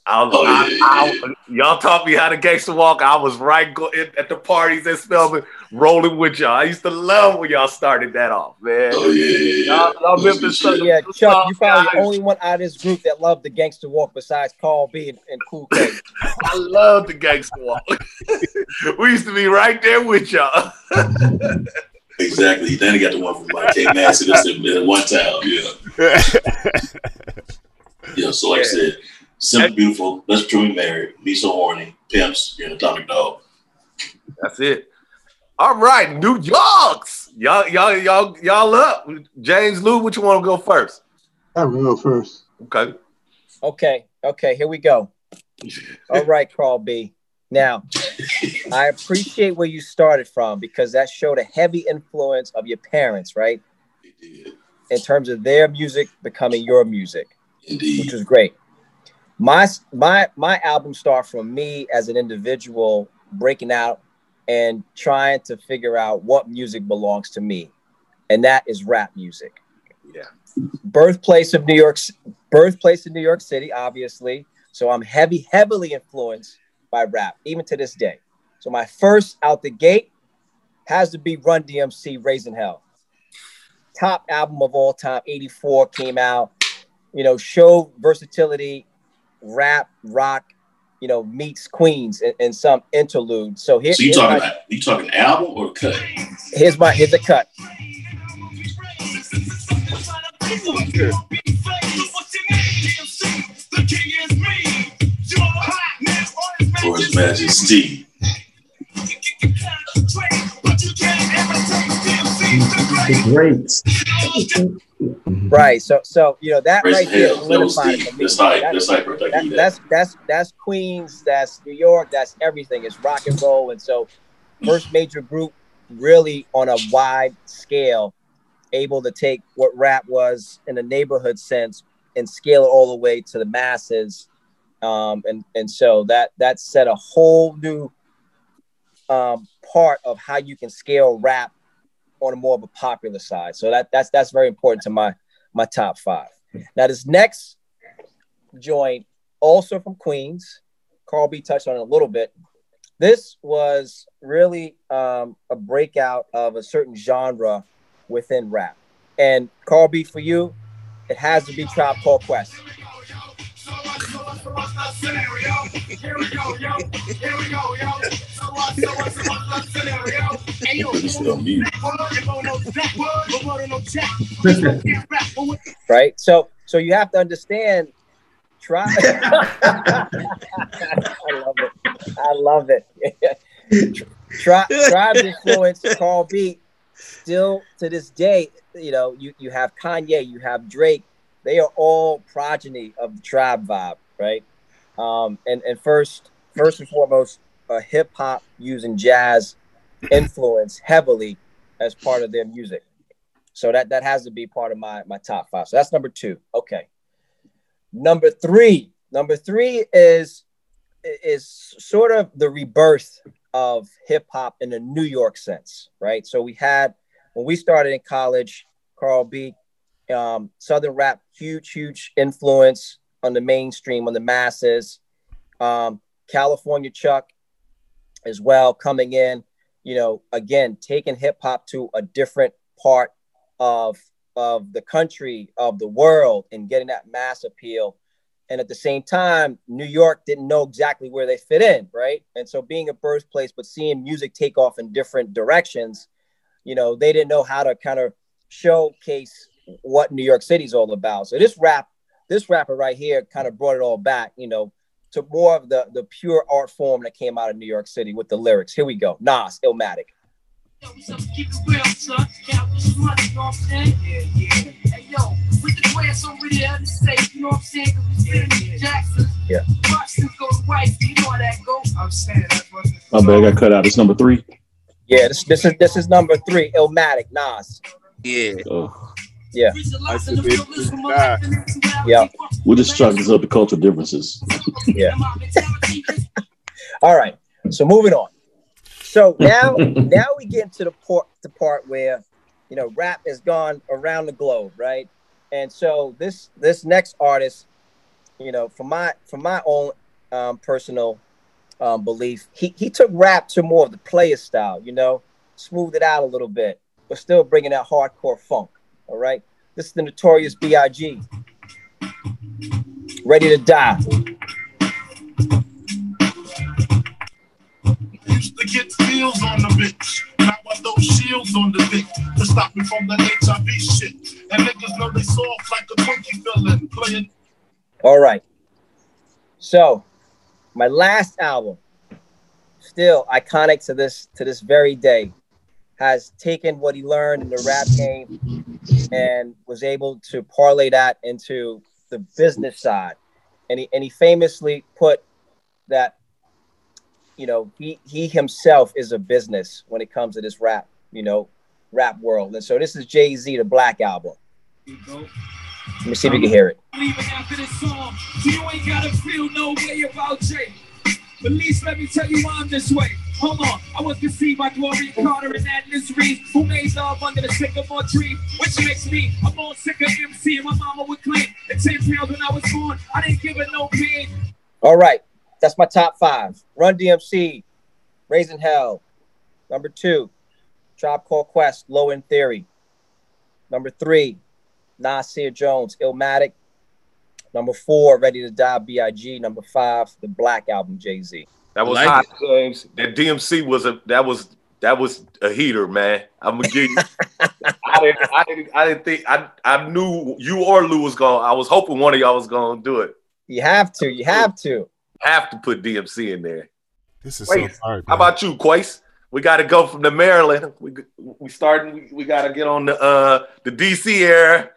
Speaker 4: I,
Speaker 1: Oh,
Speaker 4: I-
Speaker 1: yeah,
Speaker 4: I- y'all taught me how to gangster walk. I was right go- in- at the parties in Spelman, rolling with y'all. I used to love when y'all started that off, man.
Speaker 1: Oh yeah, yeah, yeah.
Speaker 4: Y'all, y'all
Speaker 1: That's good
Speaker 4: Memphis
Speaker 1: shit.
Speaker 5: Yeah, Chuck, you probably the only one out of this group that loved the gangster walk besides Carl B and, and Cool K.
Speaker 4: I love the gangster walk. we used to be right there with y'all.
Speaker 1: Exactly. Then he got the one from like K Massey. That's the at one time. Yeah. Yeah. So like I said, simple, beautiful. Let's truly married. Be so horny. Pimps. You're an atomic dog.
Speaker 4: That's it. All right, New York's. Y'all, y'all, y'all, y'all up. James Lou, which you want to go first?
Speaker 3: I will go first.
Speaker 4: Okay.
Speaker 5: Okay, okay, here we go. All right, Carl B. Now, I appreciate where you started from because that showed a heavy influence of your parents, right?
Speaker 1: It did.
Speaker 5: In terms of their music becoming your music,
Speaker 1: Indeed.
Speaker 5: which was great. My my my album started from me as an individual breaking out and trying to figure out what music belongs to me, and that is rap music.
Speaker 4: Yeah.
Speaker 5: birthplace of New York, birthplace of New York City, obviously. So I'm heavy, heavily influenced by rap, even to this day. So my first out the gate has to be Run DMC, Raising Hell. Top album of all time, 84 came out. You know, show versatility, rap, rock, you know, meets Queens and, in some interlude. So here,
Speaker 1: So you talking
Speaker 5: my,
Speaker 1: about, you talking album or cut?
Speaker 5: here's my here's a cut.
Speaker 1: For His Majesty.
Speaker 7: The greats.
Speaker 5: Right. So so you know that
Speaker 1: Raise
Speaker 5: right
Speaker 1: the
Speaker 5: there. Solidified it for me.
Speaker 1: That's.
Speaker 5: That-
Speaker 1: That's there. I
Speaker 5: that, that's that's that's Queens, that's New York, that's everything. It's rock and roll, and so first major group really on a wide scale, able to take what rap was in a neighborhood sense and scale it all the way to the masses, um, and and so that that set a whole new um, part of how you can scale rap on a more of a popular side. So that that's that's very important to my my top five. Now this next joint also from Queens. Carl B touched on it a little bit. This was really um, a breakout of a certain genre within rap. And Carl B, for you, it has to be Tribe Called Quest.
Speaker 1: It's still mute.
Speaker 5: right? So so you have to understand try I love it. I love it. try tribe's influence, Carl B. Still to this day, you know, you, you have Kanye, you have Drake, they are all progeny of the tribe vibe, right? Um, and, and first, first and foremost, uh, hip hop using jazz influence heavily as part of their music. So that that has to be part of my my top five. So that's number two. Okay. Number three. Number three is is sort of the rebirth of hip hop in a New York sense, right? So we had when we started in college, Carl B. Um, Southern rap, huge, huge influence on the mainstream, on the masses. Um, California Chuck as well coming in, you know, again, taking hip hop to a different part of of the country, of the world, and getting that mass appeal. And at the same time, New York didn't know exactly where they fit in, right? And so being a birthplace, but seeing music take off in different directions, you know, they didn't know how to kind of showcase what New York City's all about. So this rap, this rapper right here kind of brought it all back, you know, to more of the the pure art form that came out of New York City with the lyrics. Here we go. Nas, Illmatic.
Speaker 8: Keep it real, son. Count this money, you know what I'm saying? Yeah, yeah. Hey, yo, with the glass over there, the state, you know what I'm saying? Cause we spinning yeah, Jackson.
Speaker 5: Yeah.
Speaker 8: Boston go white, you know how that go. I'm saying that was
Speaker 1: My bad, I got cut out. It's number three.
Speaker 5: Yeah, this this is this is number three, Illmatic, Nas.
Speaker 6: Yeah.
Speaker 1: Oh,
Speaker 5: Yeah.
Speaker 2: I should be able to die.
Speaker 5: Yeah.
Speaker 1: We're just chalk this up to cultural differences.
Speaker 5: Yeah. All right. So moving on. So now now we get into the part the part where you know rap has gone around the globe, right? And so this this next artist, you know, for my for my own um, personal um, belief, he he took rap to more of the player style, you know, smoothed it out a little bit, but still bringing that hardcore funk. All right, this is the Notorious B.I.G. Ready to die.
Speaker 8: Used to get feels on the bitch. Now I throw shields on the dick to stop me from the HIV shit. And niggas know they soft like a Twinkie feeling. Playing
Speaker 5: All right. So, my last album, still iconic to this to this very day, has taken what he learned in the rap game and was able to parlay that into the business side. And he and he famously put that, you know, he he himself is a business when it comes to this rap, you know, rap world. And so this is Jay Z, the Black album. Let me see if you can hear it.
Speaker 8: Even after this song, you ain't gotta feel no way about Jay. But at least let me tell you why I'm this way. Hold on, I was conceived by Gloria Carter and Adnis Reed, who made love under the sycamore tree, which makes me a more sicker MC. And my mama would claim at 10 pounds when I was born, I didn't give her no pain.
Speaker 5: All right, that's my top five. Run DMC, Raising Hell. Number two, Tribe Called Quest, Low End Theory. Number three, Nasir Jones, Illmatic. Number four, Ready to Die, Big. Number five, the Black album, Jay Z.
Speaker 4: That was
Speaker 6: Like
Speaker 4: hot, James. That DMC was a that was that was a heater, man. I'm gonna give you. I didn't, I didn't, I didn't think I, I knew you or Lou was going. to I was hoping one of y'all was going to do it.
Speaker 5: You have to. You have to.
Speaker 4: Have to put DMC in there.
Speaker 2: This is
Speaker 4: Wait,
Speaker 2: so hard.
Speaker 4: How about you, Quace? We got to go from the Maryland. We we starting. We, we got to get on the uh the DC air.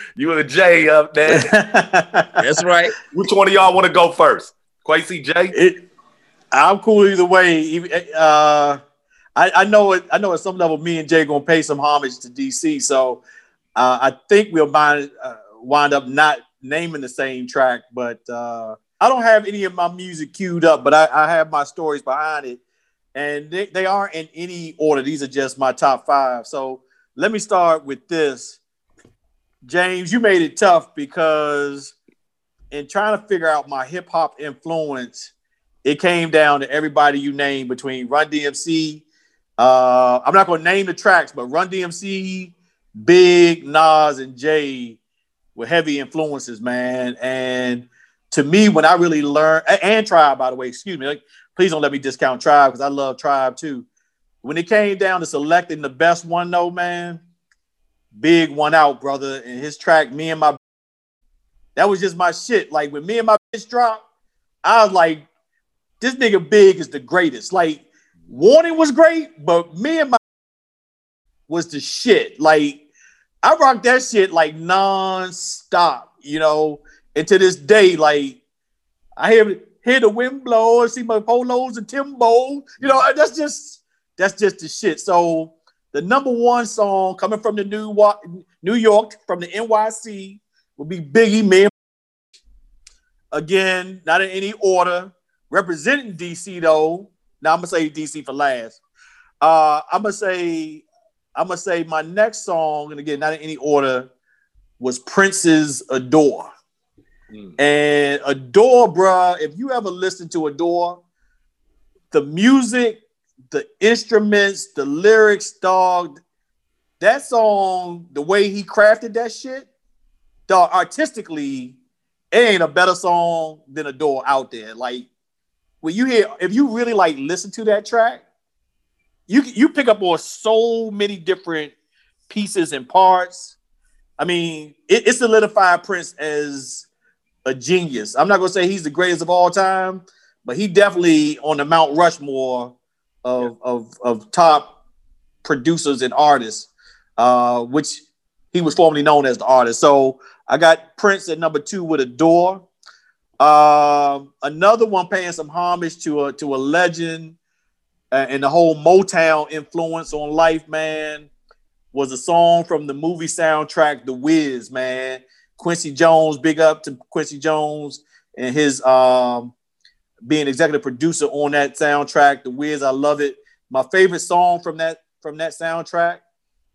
Speaker 4: you and Jay up there.
Speaker 6: That's right.
Speaker 4: Which one of y'all want to go first? Quasey Jay.
Speaker 9: it, I'm cool either way. Uh, I, I know it. I know at some level, me and Jay gonna pay some homage to DC. So uh, I think we'll uh, wind up not naming the same track. But uh, I don't have any of my music queued up, but I, I have my stories behind it, and they, they aren't in any order. These are just my top five. So let me start with this. James, you made it tough because in trying to figure out my hip hop influence, it came down to everybody you named between Run DMC. Uh, I'm not going to name the tracks, but Run DMC, Big, Nas, and Jay were heavy influences, man. And to me, when I really learned, and Tribe, by the way, excuse me, like, please don't let me discount Tribe because I love Tribe too. When it came down to selecting the best one, though, man, Big one out, brother. And his track, Me and My that was just my shit. Like when me and my bitch dropped, I was like, this nigga Big is the greatest. Like Warning was great, but me and my was the shit. Like I rock that shit like non-stop, you know. And to this day, like I hear hear the wind blow and see my polos and Timbo. You know, that's just that's just the shit. So the number one song coming from the New New York from the NYC will be Biggie Man. Again, not in any order. Representing DC though. Now I'm gonna say DC for last. Uh, I'm gonna say I'm gonna say my next song, and again, not in any order, was Prince's Adore.
Speaker 4: Mm.
Speaker 9: And Adore, bruh, if you ever listen to Adore, the music, the instruments, the lyrics, dog, that song, the way he crafted that shit, dog, artistically, it ain't a better song than Adore out there. Like when you hear, if you really like listen to that track, you you pick up on so many different pieces and parts. I mean, it, it solidified Prince as a genius. I'm not gonna say he's the greatest of all time, but he definitely on the Mount Rushmore of of, of top producers and artists, uh, which he was formerly known as the artist. So I got Prince at number two with Adore. Um, another one paying some homage to a to a legend uh, and the whole Motown influence on life, man, was a song from the movie soundtrack, The Wiz, man. Quincy Jones, big up to Quincy Jones and his um being executive producer on that soundtrack, The Wiz. I love it. My favorite song from that from that soundtrack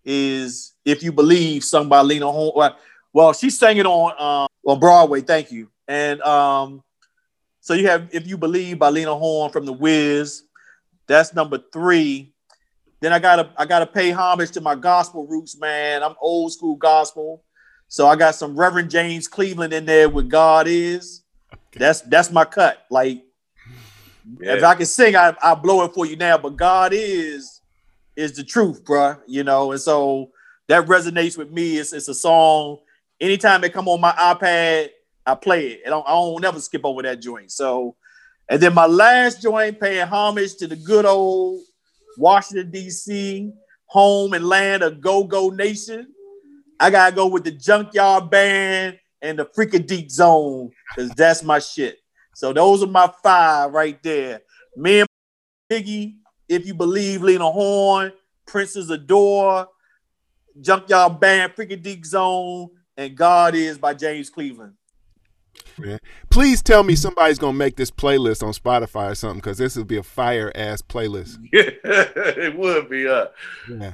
Speaker 9: is "If You Believe," sung by Lena Horne. Well, she sang it on um, on Broadway. Thank you. And um, so you have "If You Believe" by Lena Horne from The Wiz. That's number three. Then I gotta I gotta pay homage to my gospel roots, man. I'm old school gospel, so I got some Reverend James Cleveland in there with God is. That's that's my cut. Like if I can sing, I I blow it for you now. But God is is the truth, bruh. You know, and so that resonates with me. It's it's a song. Anytime it come on my iPad, I play it. I don't I don't never skip over that joint. So, and then my last joint, paying homage to the good old Washington D.C. home and land of Go Go Nation. I gotta go with the Junkyard Band and the Freakin' Deep Zone because that's my shit. So those are my five right there. Me and Biggie, if you believe, Lena Horne, Prince's Adore, Junkyard Band, Freakin' Deep Zone, and God is by James Cleveland.
Speaker 2: Please tell me somebody's gonna make this playlist on Spotify or something because this would be a fire ass playlist.
Speaker 4: it would be. Uh,
Speaker 2: Yeah,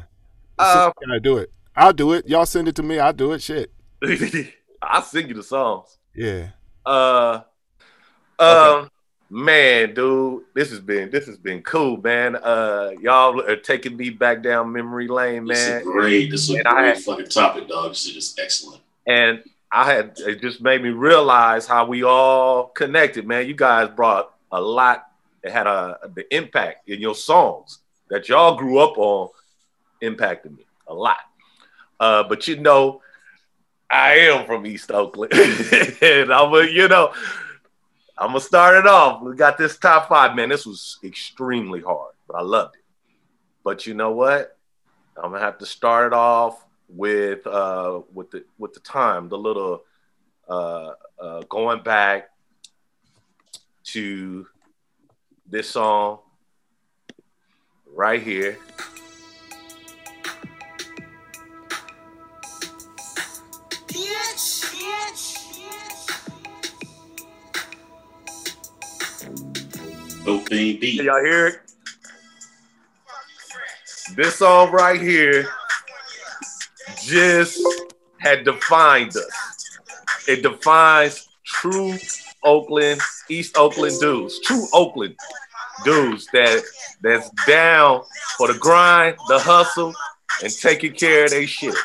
Speaker 4: uh,
Speaker 2: gotta do it. I'll do it. Y'all send it to me. I'll do it. Shit.
Speaker 4: I'll sing you the songs.
Speaker 2: Yeah.
Speaker 4: Uh, um, man, dude, this has been this has been cool, man. Uh, y'all are taking me back down memory lane, man.
Speaker 1: This is great. This is a
Speaker 4: And I-
Speaker 1: great fucking topic, dog. This is just excellent.
Speaker 4: And I had it just made me realize how we all connected, man. You guys brought a lot. It had a the impact in your songs that y'all grew up on impacted me a lot. Uh, but you know, I am from East Oakland, and I'm a, you know, I'm gonna start it off. We got this top five, man. This was extremely hard, but I loved it. But you know what? I'm gonna have to start it off with uh with the with the time, the little uh, uh going back to this song right here.
Speaker 1: Dope thing beat.
Speaker 4: Can y'all hear it? This song right here just had defined us. It defines true Oakland, East Oakland dudes, true Oakland dudes that that's down for the grind, the hustle, and taking care of their shit.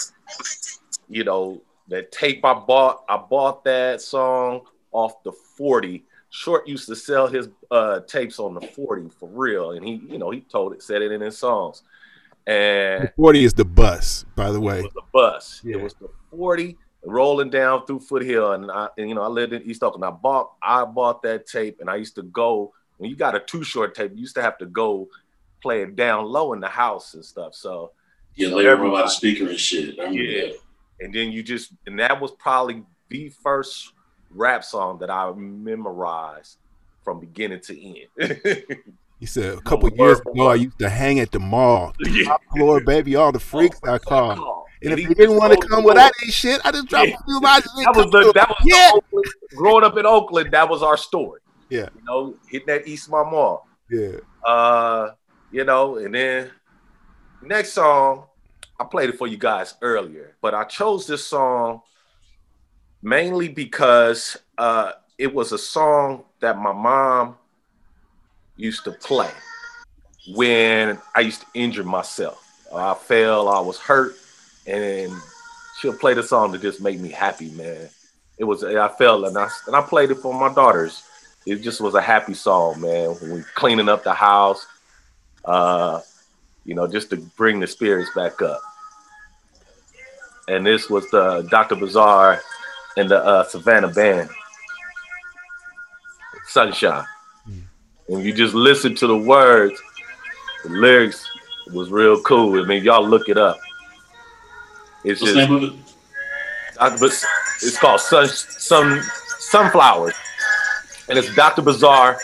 Speaker 4: You know, that tape I bought, I bought that song off the 40. Short used to sell his uh, tapes on the 40 for real. And he, you know, he told it, said it in his songs. And
Speaker 2: The 40 is the bus, by the way.
Speaker 4: it was the bus.
Speaker 2: Yeah.
Speaker 4: It was the 40 rolling down through Foothill. And I, and, you know, I lived in East Oakland. I bought, I bought that tape and I used to go, when you got a Too Short tape, you used to have to go play it down low in the house and stuff. So
Speaker 1: Yeah,
Speaker 4: So
Speaker 1: later on
Speaker 4: everybody-
Speaker 1: about the speaker and shit. I remember
Speaker 4: Yeah.
Speaker 1: that.
Speaker 4: and then you just and that was probably the first rap song that I memorized from beginning to end.
Speaker 2: He said a couple years ago, I used to hang at the mall.
Speaker 4: Yeah.
Speaker 2: Top floor, baby, all the freaks I called.
Speaker 4: Call.
Speaker 2: And if they didn't want to come
Speaker 4: the
Speaker 2: with
Speaker 4: world.
Speaker 2: that shit, I just dropped
Speaker 4: Yeah.
Speaker 2: a few lines.
Speaker 4: That was the that was
Speaker 2: Yeah.
Speaker 4: the Oakland, growing up in Oakland. That was our story.
Speaker 2: Yeah.
Speaker 4: you know, hitting that East Mall.
Speaker 2: Yeah.
Speaker 4: Uh, you know, and then next song, I played it for you guys earlier, but I chose this song mainly because uh, it was a song that my mom used to play when I used to injure myself. I fell, I was hurt, and she'll play the song to just make me happy, man. It was I fell and I and I played it for my daughters. It just was a happy song, man. When we cleaning up the house, uh, you know, just to bring the spirits back up. And this was the Dr. Buzzard and the uh, Savannah Band, Sunshine. And you just listen to the words, the lyrics was real cool. I mean, y'all look it up. It's
Speaker 1: What's the
Speaker 4: just
Speaker 1: name of it?
Speaker 4: It's called Sun, Sun Sunflowers, and it's Dr. Buzzard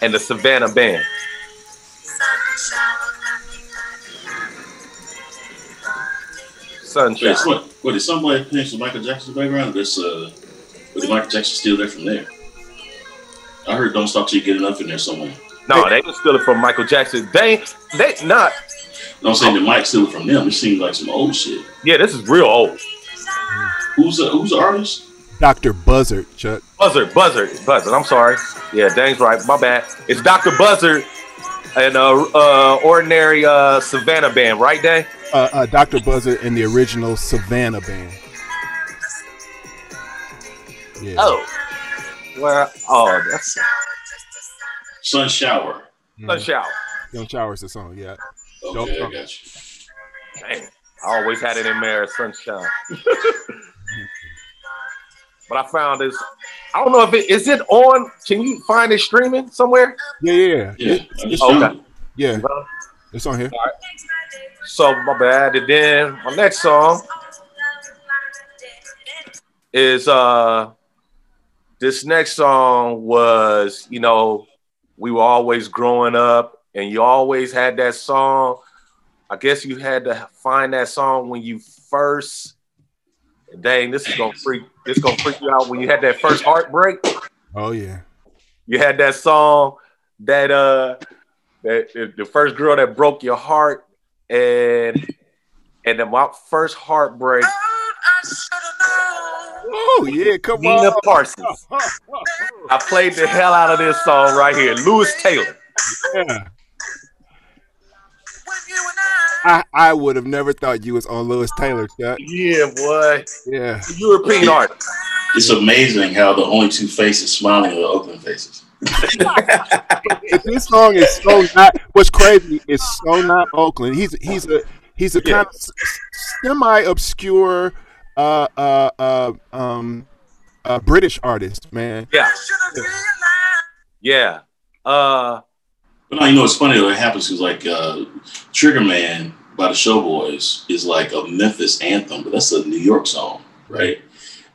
Speaker 4: and the Savannah Band.
Speaker 1: Wait,
Speaker 4: Sunshine.
Speaker 1: so what? Is somebody playing some Michael Jackson's background? This uh, was Michael Jackson still there from there? I heard "Don't Stop Till You Get Enough" in there somewhere.
Speaker 4: No, they didn't steal it from Michael Jackson. They, they not.
Speaker 1: No, I'm saying the mic still from them. It seems like some old shit.
Speaker 4: Yeah, this is real old.
Speaker 1: Who's the Who's the artist?
Speaker 2: Dr. Buzzard, Chuck.
Speaker 4: Buzzard, Buzzard, Buzzard. I'm sorry. Yeah, dang's right. My bad. It's Dr. Buzzard and uh, uh, ordinary uh, Savannah Band, right, Dane?
Speaker 2: Uh, uh, Dr. Buzzard and the original Savannah band. Yeah.
Speaker 4: Oh, well, oh, that's
Speaker 1: Sun Shower.
Speaker 4: Sun Shower.
Speaker 2: Young Showers the song, yeah.
Speaker 1: Okay,
Speaker 2: Dope
Speaker 1: I got you.
Speaker 4: Dang, I always had it in there, Sunshine. but I found this. I don't know if it is it on. Can you find it streaming somewhere?
Speaker 2: Yeah, yeah,
Speaker 1: Yeah,
Speaker 2: It-
Speaker 1: I just
Speaker 4: Okay.
Speaker 1: found it.
Speaker 2: yeah. It's on here.
Speaker 4: So my bad. And then my next song is uh this next song was, you know, we were always growing up and you always had that song. I guess you had to find that song when you first dang, this is gonna freak this gonna freak you out when you had that first heartbreak.
Speaker 2: Oh yeah.
Speaker 4: You had that song that uh that the first girl that broke your heart and and then my first heartbreak,
Speaker 2: Oh yeah, come
Speaker 4: Nina
Speaker 2: on.
Speaker 4: Parsons. I played the hell out of this song right here, Lewis Taylor.
Speaker 2: Yeah. I, I would have never thought you was on Lewis Taylor, Chuck.
Speaker 4: Yeah, boy.
Speaker 2: Yeah.
Speaker 4: European artist.
Speaker 1: It's amazing how the only two faces smiling are the Oakland faces.
Speaker 2: This song is so not what's crazy is so not Oakland. He's he's a he's a kind of semi obscure uh uh uh uh British artist, man.
Speaker 4: Yeah. Yeah. Uh
Speaker 1: But now you know it's funny though. It happens because like uh, Trigger Man by the Showboys is like a Memphis anthem, but that's a New York song, right?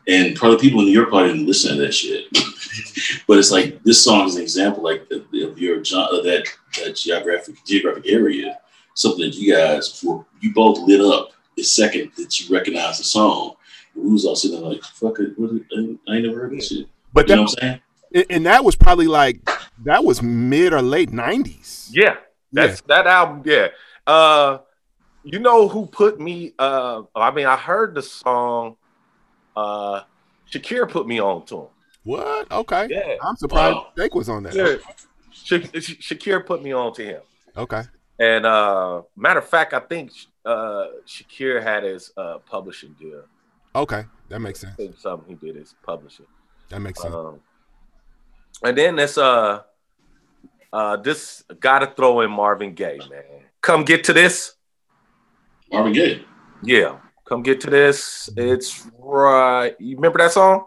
Speaker 1: And probably people in New York probably didn't listen to that shit. but it's like this song is an example like of of your of that that geographic geographic area, something that you guys were you both lit up the second that you recognize the song. And we was all sitting there like, fuck it, what, I, I ain't never heard this shit.
Speaker 2: But
Speaker 1: You know what I'm saying?
Speaker 2: and- and that was probably like that was mid or late nineties.
Speaker 4: yeah. That's that album, yeah. Uh you know who put me uh I mean I heard the song uh Shakira put me on to him.
Speaker 2: What? Okay.
Speaker 4: Yeah.
Speaker 2: I'm surprised
Speaker 1: Wow.
Speaker 2: Jake was on that.
Speaker 4: Yeah. Sha- Sha- Shakira put me on to him.
Speaker 2: Okay.
Speaker 4: And uh matter of fact, I think uh Shakir had his uh publishing deal.
Speaker 2: Okay. That makes sense.
Speaker 4: Think something he did his publishing.
Speaker 2: That makes sense.
Speaker 4: Um, and then this uh uh this gotta throw in Marvin Gaye, man. Come get to this.
Speaker 1: Marvin Gaye.
Speaker 4: Yeah, come get to this. It's right. You remember that song?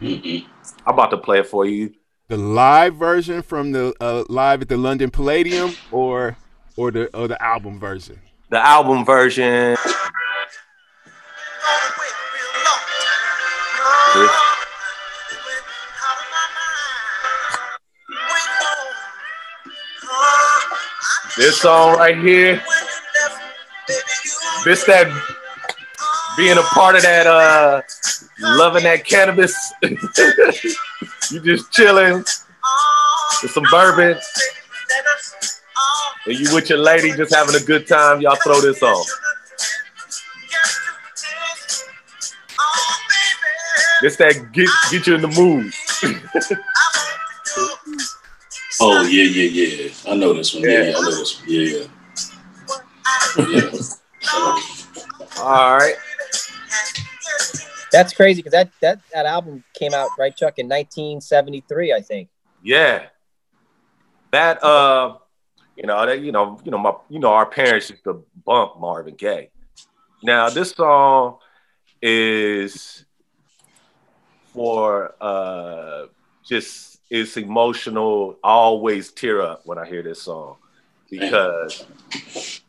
Speaker 1: Mm-mm.
Speaker 4: I'm about to play it for you.
Speaker 2: The live version from the uh, live at the London Palladium or or the or the album version.
Speaker 4: The album version. This song right here. This that being a part of that uh loving that cannabis. you just chilling with some bourbon. And you with your lady just having a good time, y'all throw this on. This that get get you in the mood.
Speaker 1: Oh yeah, yeah, yeah. I know this one. Yeah,
Speaker 4: Yeah.
Speaker 1: yeah I know this one. Yeah, yeah. yeah.
Speaker 4: All right.
Speaker 5: That's crazy because that, that that album came out right, Chuck, in 1973, I think.
Speaker 4: Yeah. That uh you know, that you know, you know, my you know, our parents used to bump Marvin Gaye. Now this song is for uh just it's emotional. I always tear up when I hear this song because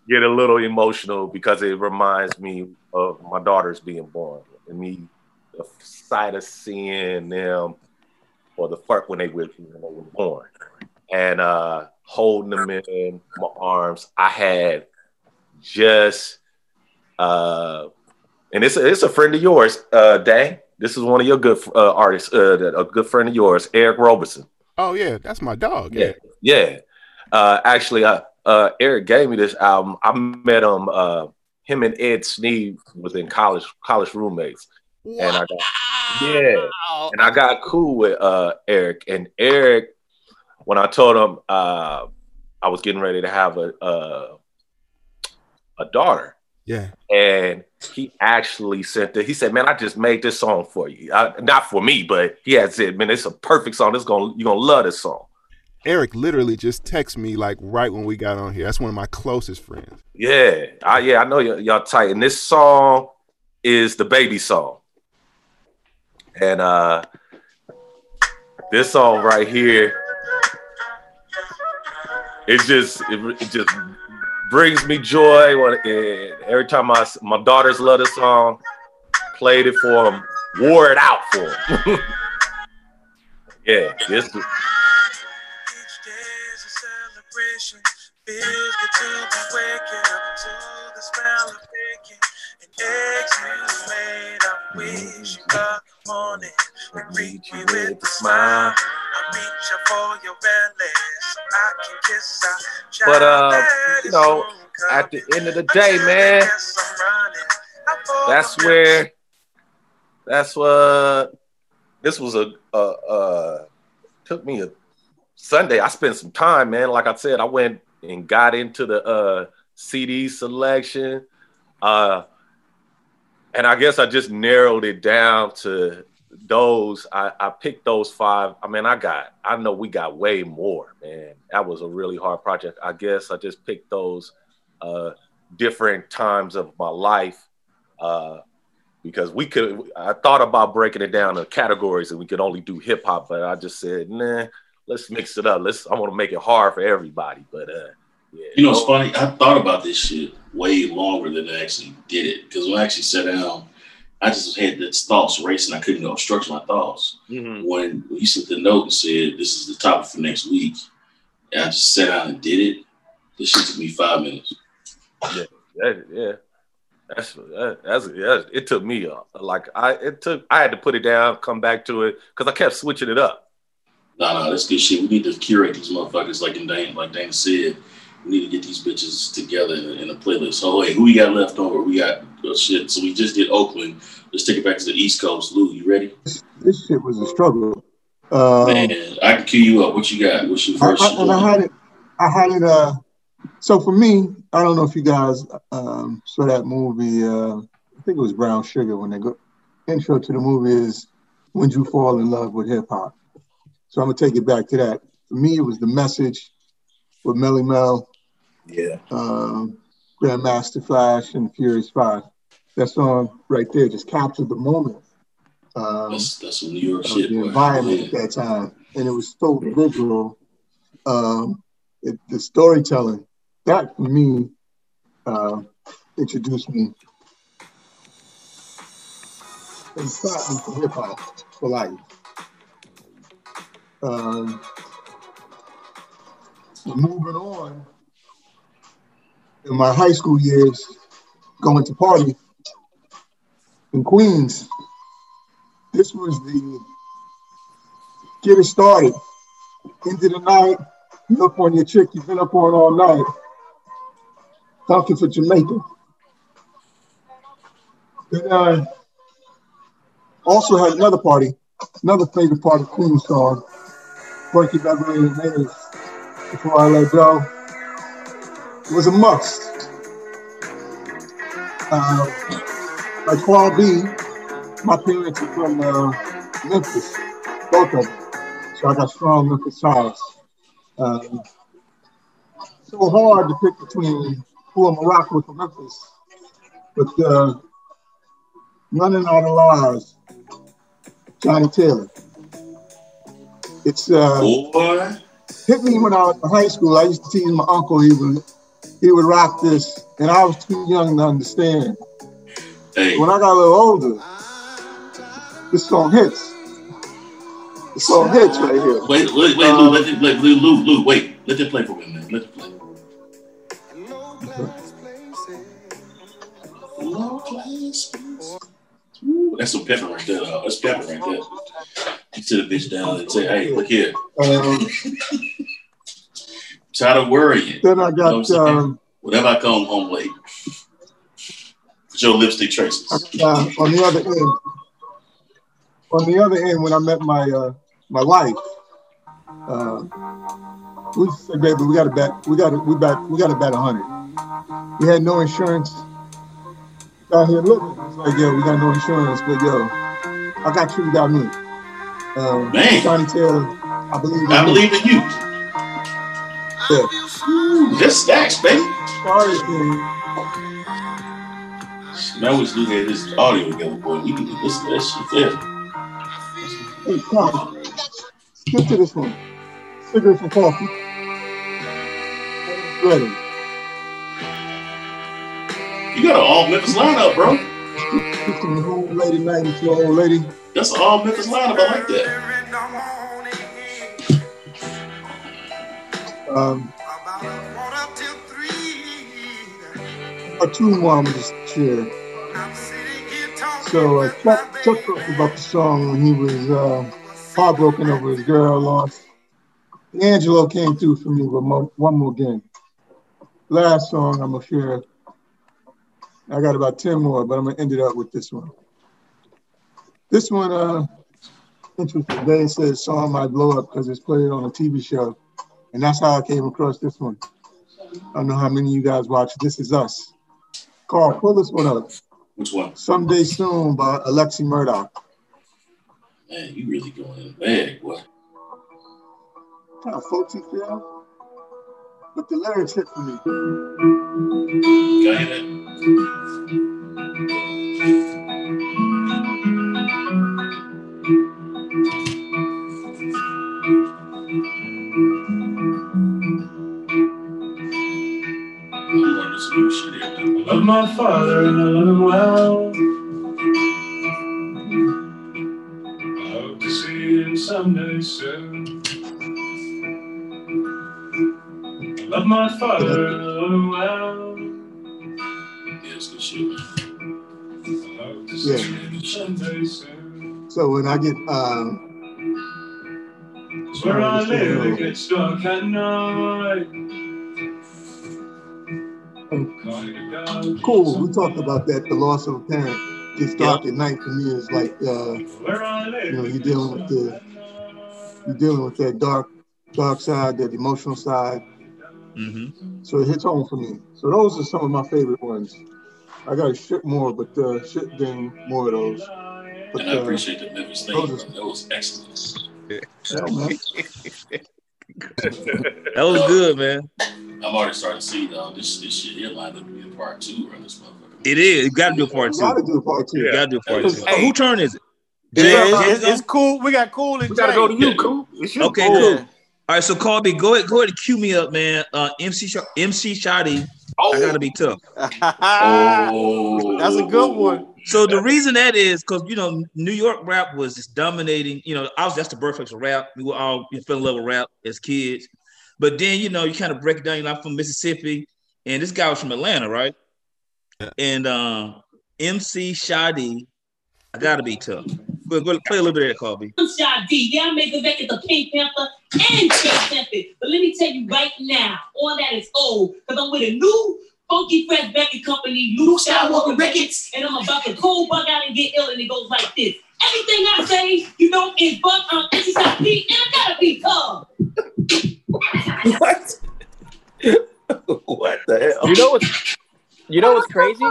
Speaker 4: get a little emotional because it reminds me of my daughters being born and me the sight of seeing them or the first when they were when they were born and uh holding them in my arms. I had just uh and it's a, it's a friend of yours, uh Day. This is one of your good uh, artists, uh, a good friend of yours, Eric Roberson.
Speaker 2: Oh yeah, that's my dog. Yeah.
Speaker 4: Yeah. Uh, actually, uh, uh, Eric gave me this album. I met him. Uh, him and Ed Sneed was in college, college roommates, and I got yeah, and I got cool with uh, Eric. And Eric, when I told him uh, I was getting ready to have a a, a daughter,
Speaker 2: Yeah.
Speaker 4: and he actually sent it. He said, "Man, I just made this song for you. Uh, not for me, but he had said, man, it's a perfect song. It's gonna you're gonna love this song."
Speaker 2: Eric literally just texted me like right when we got on here. That's one of my closest friends.
Speaker 4: Yeah, I, yeah, I know y- y'all tight. And this song is the baby song, and uh, this song right here, it just it, it just brings me joy. When eh, every time I my daughters love the song, played it for them, wore it out for them. yeah, this.
Speaker 8: Feels good to be waking up to the smell of bacon and eggs you made. I wish you morning and greet me with a smile. I reach up for your belly
Speaker 4: But uh, you know, at the end of the day, man, that's where that's what this was a uh took me a Sunday. I spent some time, man. Like I said, I went and got into the uh CD selection. Uh, and I guess I just narrowed it down to those. I, I picked those five. I mean, I got, I know we got way more, man. That was a really hard project. I guess I just picked those uh, different times of my life uh, because we could. I thought about breaking it down to categories and we could only do hip hop, but I just said, nah, let's mix it up. Let's. I want to make it hard for everybody, but uh, yeah.
Speaker 1: You know, it's funny. I thought about this shit way longer than I actually did it because when I actually sat down, I just had the thoughts racing. I couldn't go structure my thoughts.
Speaker 4: Mhm.
Speaker 1: When he sent the note and said this is the topic for next week, and I just sat down and did it. This shit took me five minutes.
Speaker 4: That, yeah, that's that, that's yeah. It took me uh, like I it took I had to put it down, come back to it because I kept switching it up.
Speaker 1: Nah, nah, that's good shit. We need to curate these motherfuckers, like in Dane, like Dana said. We need to get these bitches together in a, playlist. So, hey, who we got left over? We got oh, shit. So we just did Oakland. Let's take it back to the East Coast. Lou, you ready?
Speaker 3: This shit was a struggle. Um,
Speaker 1: Man, I can cue you up. What you got? What's your
Speaker 3: I,
Speaker 1: first?
Speaker 3: I- and I had it. I had it. Uh, so for me, I don't know if you guys um, saw that movie. Uh, I think it was Brown Sugar. When they go intro to the movie is "When You Fall in Love with Hip Hop." So I'm gonna take it back to that. For me, it was the message with Melle Mel,
Speaker 4: Yeah,
Speaker 3: um, Grandmaster Flash, and Furious Five. That song right there just captured the moment. Um,
Speaker 1: that's that's some New York shit.
Speaker 3: the environment
Speaker 1: Yeah.
Speaker 3: at that time, and it was so visual. Um, it, the storytelling that for me uh, introduced me and taught me for hip hop for life. Um, moving on in my high school years, going to party in Queens. This was the get it started. Into the night, you up on your chick you've been up on all night. Talking for Jamaica. Then uh, also had another party, another favorite part of Queen song, Frankie Beverly and Maze, Before I Let Go. It was a must. Uh, like Paul B, my parents are from uh, Memphis, both of them. So I got strong Memphis ties. Um, so hard to pick between who I'm a rock with from Memphis. But uh, running out of lies, Johnnie Taylor. It's uh,
Speaker 1: Boy,
Speaker 3: hit me when I was in high school. I used to tease my uncle. He would he would rock this, and I was too young to understand.
Speaker 1: hey,
Speaker 3: When I got a little older, this song hits. The song hits right here.
Speaker 1: wait, wait, wait, Lou, let it, let, Lou, Lou, Lou, wait, let it play for me, man. Let it play. Ooh, That's some pepper right there. Though. That's pepper right there. You sit a bitch down and say, "Hey, look here,
Speaker 3: Um,
Speaker 1: tired of worrying.
Speaker 3: then I
Speaker 1: You know
Speaker 3: got um,
Speaker 1: Whenever I come home late, put your lipstick traces."
Speaker 3: uh, on the other end. On the other end, when I met my uh, my wife, uh, we said, "Baby, we got to bet. We got to we bet. We got to bet a hundred. We had no insurance. Out here looking, it's like, yo, we got no insurance, but yo, I got you, you got me. Um,
Speaker 1: Man.
Speaker 3: Johnnie Taylor, I believe.
Speaker 1: I believe in you.
Speaker 3: Yeah.
Speaker 1: Ooh, That's stacks, baby.
Speaker 3: Sorry, man.
Speaker 1: Man, I wish Lou had this audio together, boy. We need to listen to that shit there.
Speaker 3: Hey, come. Skip to this one. Cigarettes and coffee. Ready.
Speaker 1: You got an all Memphis lineup, bro.
Speaker 3: From the late at night to an old lady.
Speaker 1: That's an all Memphis lineup. I like that.
Speaker 3: Um, or two just share. So uh, Chuck, Chuck talked about the song when he was uh, heartbroken over his girl lost. Angelo came through for me with mo- one more game. Last song I'm share. I got about 10 more, but I'm gonna end it up with this one. This one, uh, interesting. They said song might blow up because it's played on a TV show. And that's how I came across this one. I don't know how many of you guys watch This Is Us. Carl, pull this one up.
Speaker 1: Which one?
Speaker 3: Someday Soon by Alexi Murdoch.
Speaker 1: Man, you really going in the bag, boy.
Speaker 3: How folksy feel? But the lyrics hit for me.
Speaker 1: Can I
Speaker 8: Love my father and I love him well. I hope to see him someday soon. I love my father and I love him well.
Speaker 1: Yeah, it's good shit, man.
Speaker 8: I hope to see him someday soon.
Speaker 3: So when I get um
Speaker 8: Where I live, it gets dark at night.
Speaker 3: Cool, we talked about that. The loss of a parent gets dark at night for me is like uh
Speaker 8: Where I live,
Speaker 3: you know, you're dealing with the you're dealing with that dark dark side, that emotional side.
Speaker 6: Mm-hmm.
Speaker 3: So it hits home for me. So those are some of my favorite ones. I gotta ship more, but uh ship them more of those. But,
Speaker 1: And I
Speaker 3: uh,
Speaker 1: appreciate the Memphis thing.
Speaker 3: those are-
Speaker 1: That was excellent.
Speaker 3: yeah, man.
Speaker 6: That was good, man.
Speaker 1: I'm already starting to see though this this shit here lined up to be a part two around this motherfucker.
Speaker 6: It is. You got to do a part
Speaker 3: You
Speaker 6: two.
Speaker 3: gotta do a part two.
Speaker 6: You got to do a part two.
Speaker 1: Hey.
Speaker 6: Oh, who turn is it?
Speaker 9: Yeah, it's, it's cool. We got cool and
Speaker 10: We gotta go to
Speaker 9: Jay.
Speaker 10: you, cool. It's you.
Speaker 6: Okay,
Speaker 10: cool.
Speaker 6: cool. All right, so Colby, go ahead, go ahead and cue me up, man. Uh, MC Sh- MC Shy D, I gotta be tough.
Speaker 1: Oh,
Speaker 9: That's a good one.
Speaker 6: So the reason that is because you know New York rap was just dominating. You know, obviously that's the birthplace of rap. We were all you know, fell in love with rap as kids, but then you know you kind of break it down. You're not from Mississippi, and this guy was from Atlanta, right?
Speaker 2: Yeah.
Speaker 6: And um, MC Shy D, I gotta be tough. Go, go play a little bit of that, Colby.
Speaker 11: I'm Shy D. Yeah, I made the record the Pink Panther and Pink Panther. But let me tell you right now, all that is old. Because I'm with a new funky fresh record company, Luke Skywalker Records, and I'm about to cold bug out and get ill, and it goes like this. Everything I say, you know, is but I'm inside P, and I gotta be tough.
Speaker 4: What? what the hell?
Speaker 5: You know what's you know what's crazy?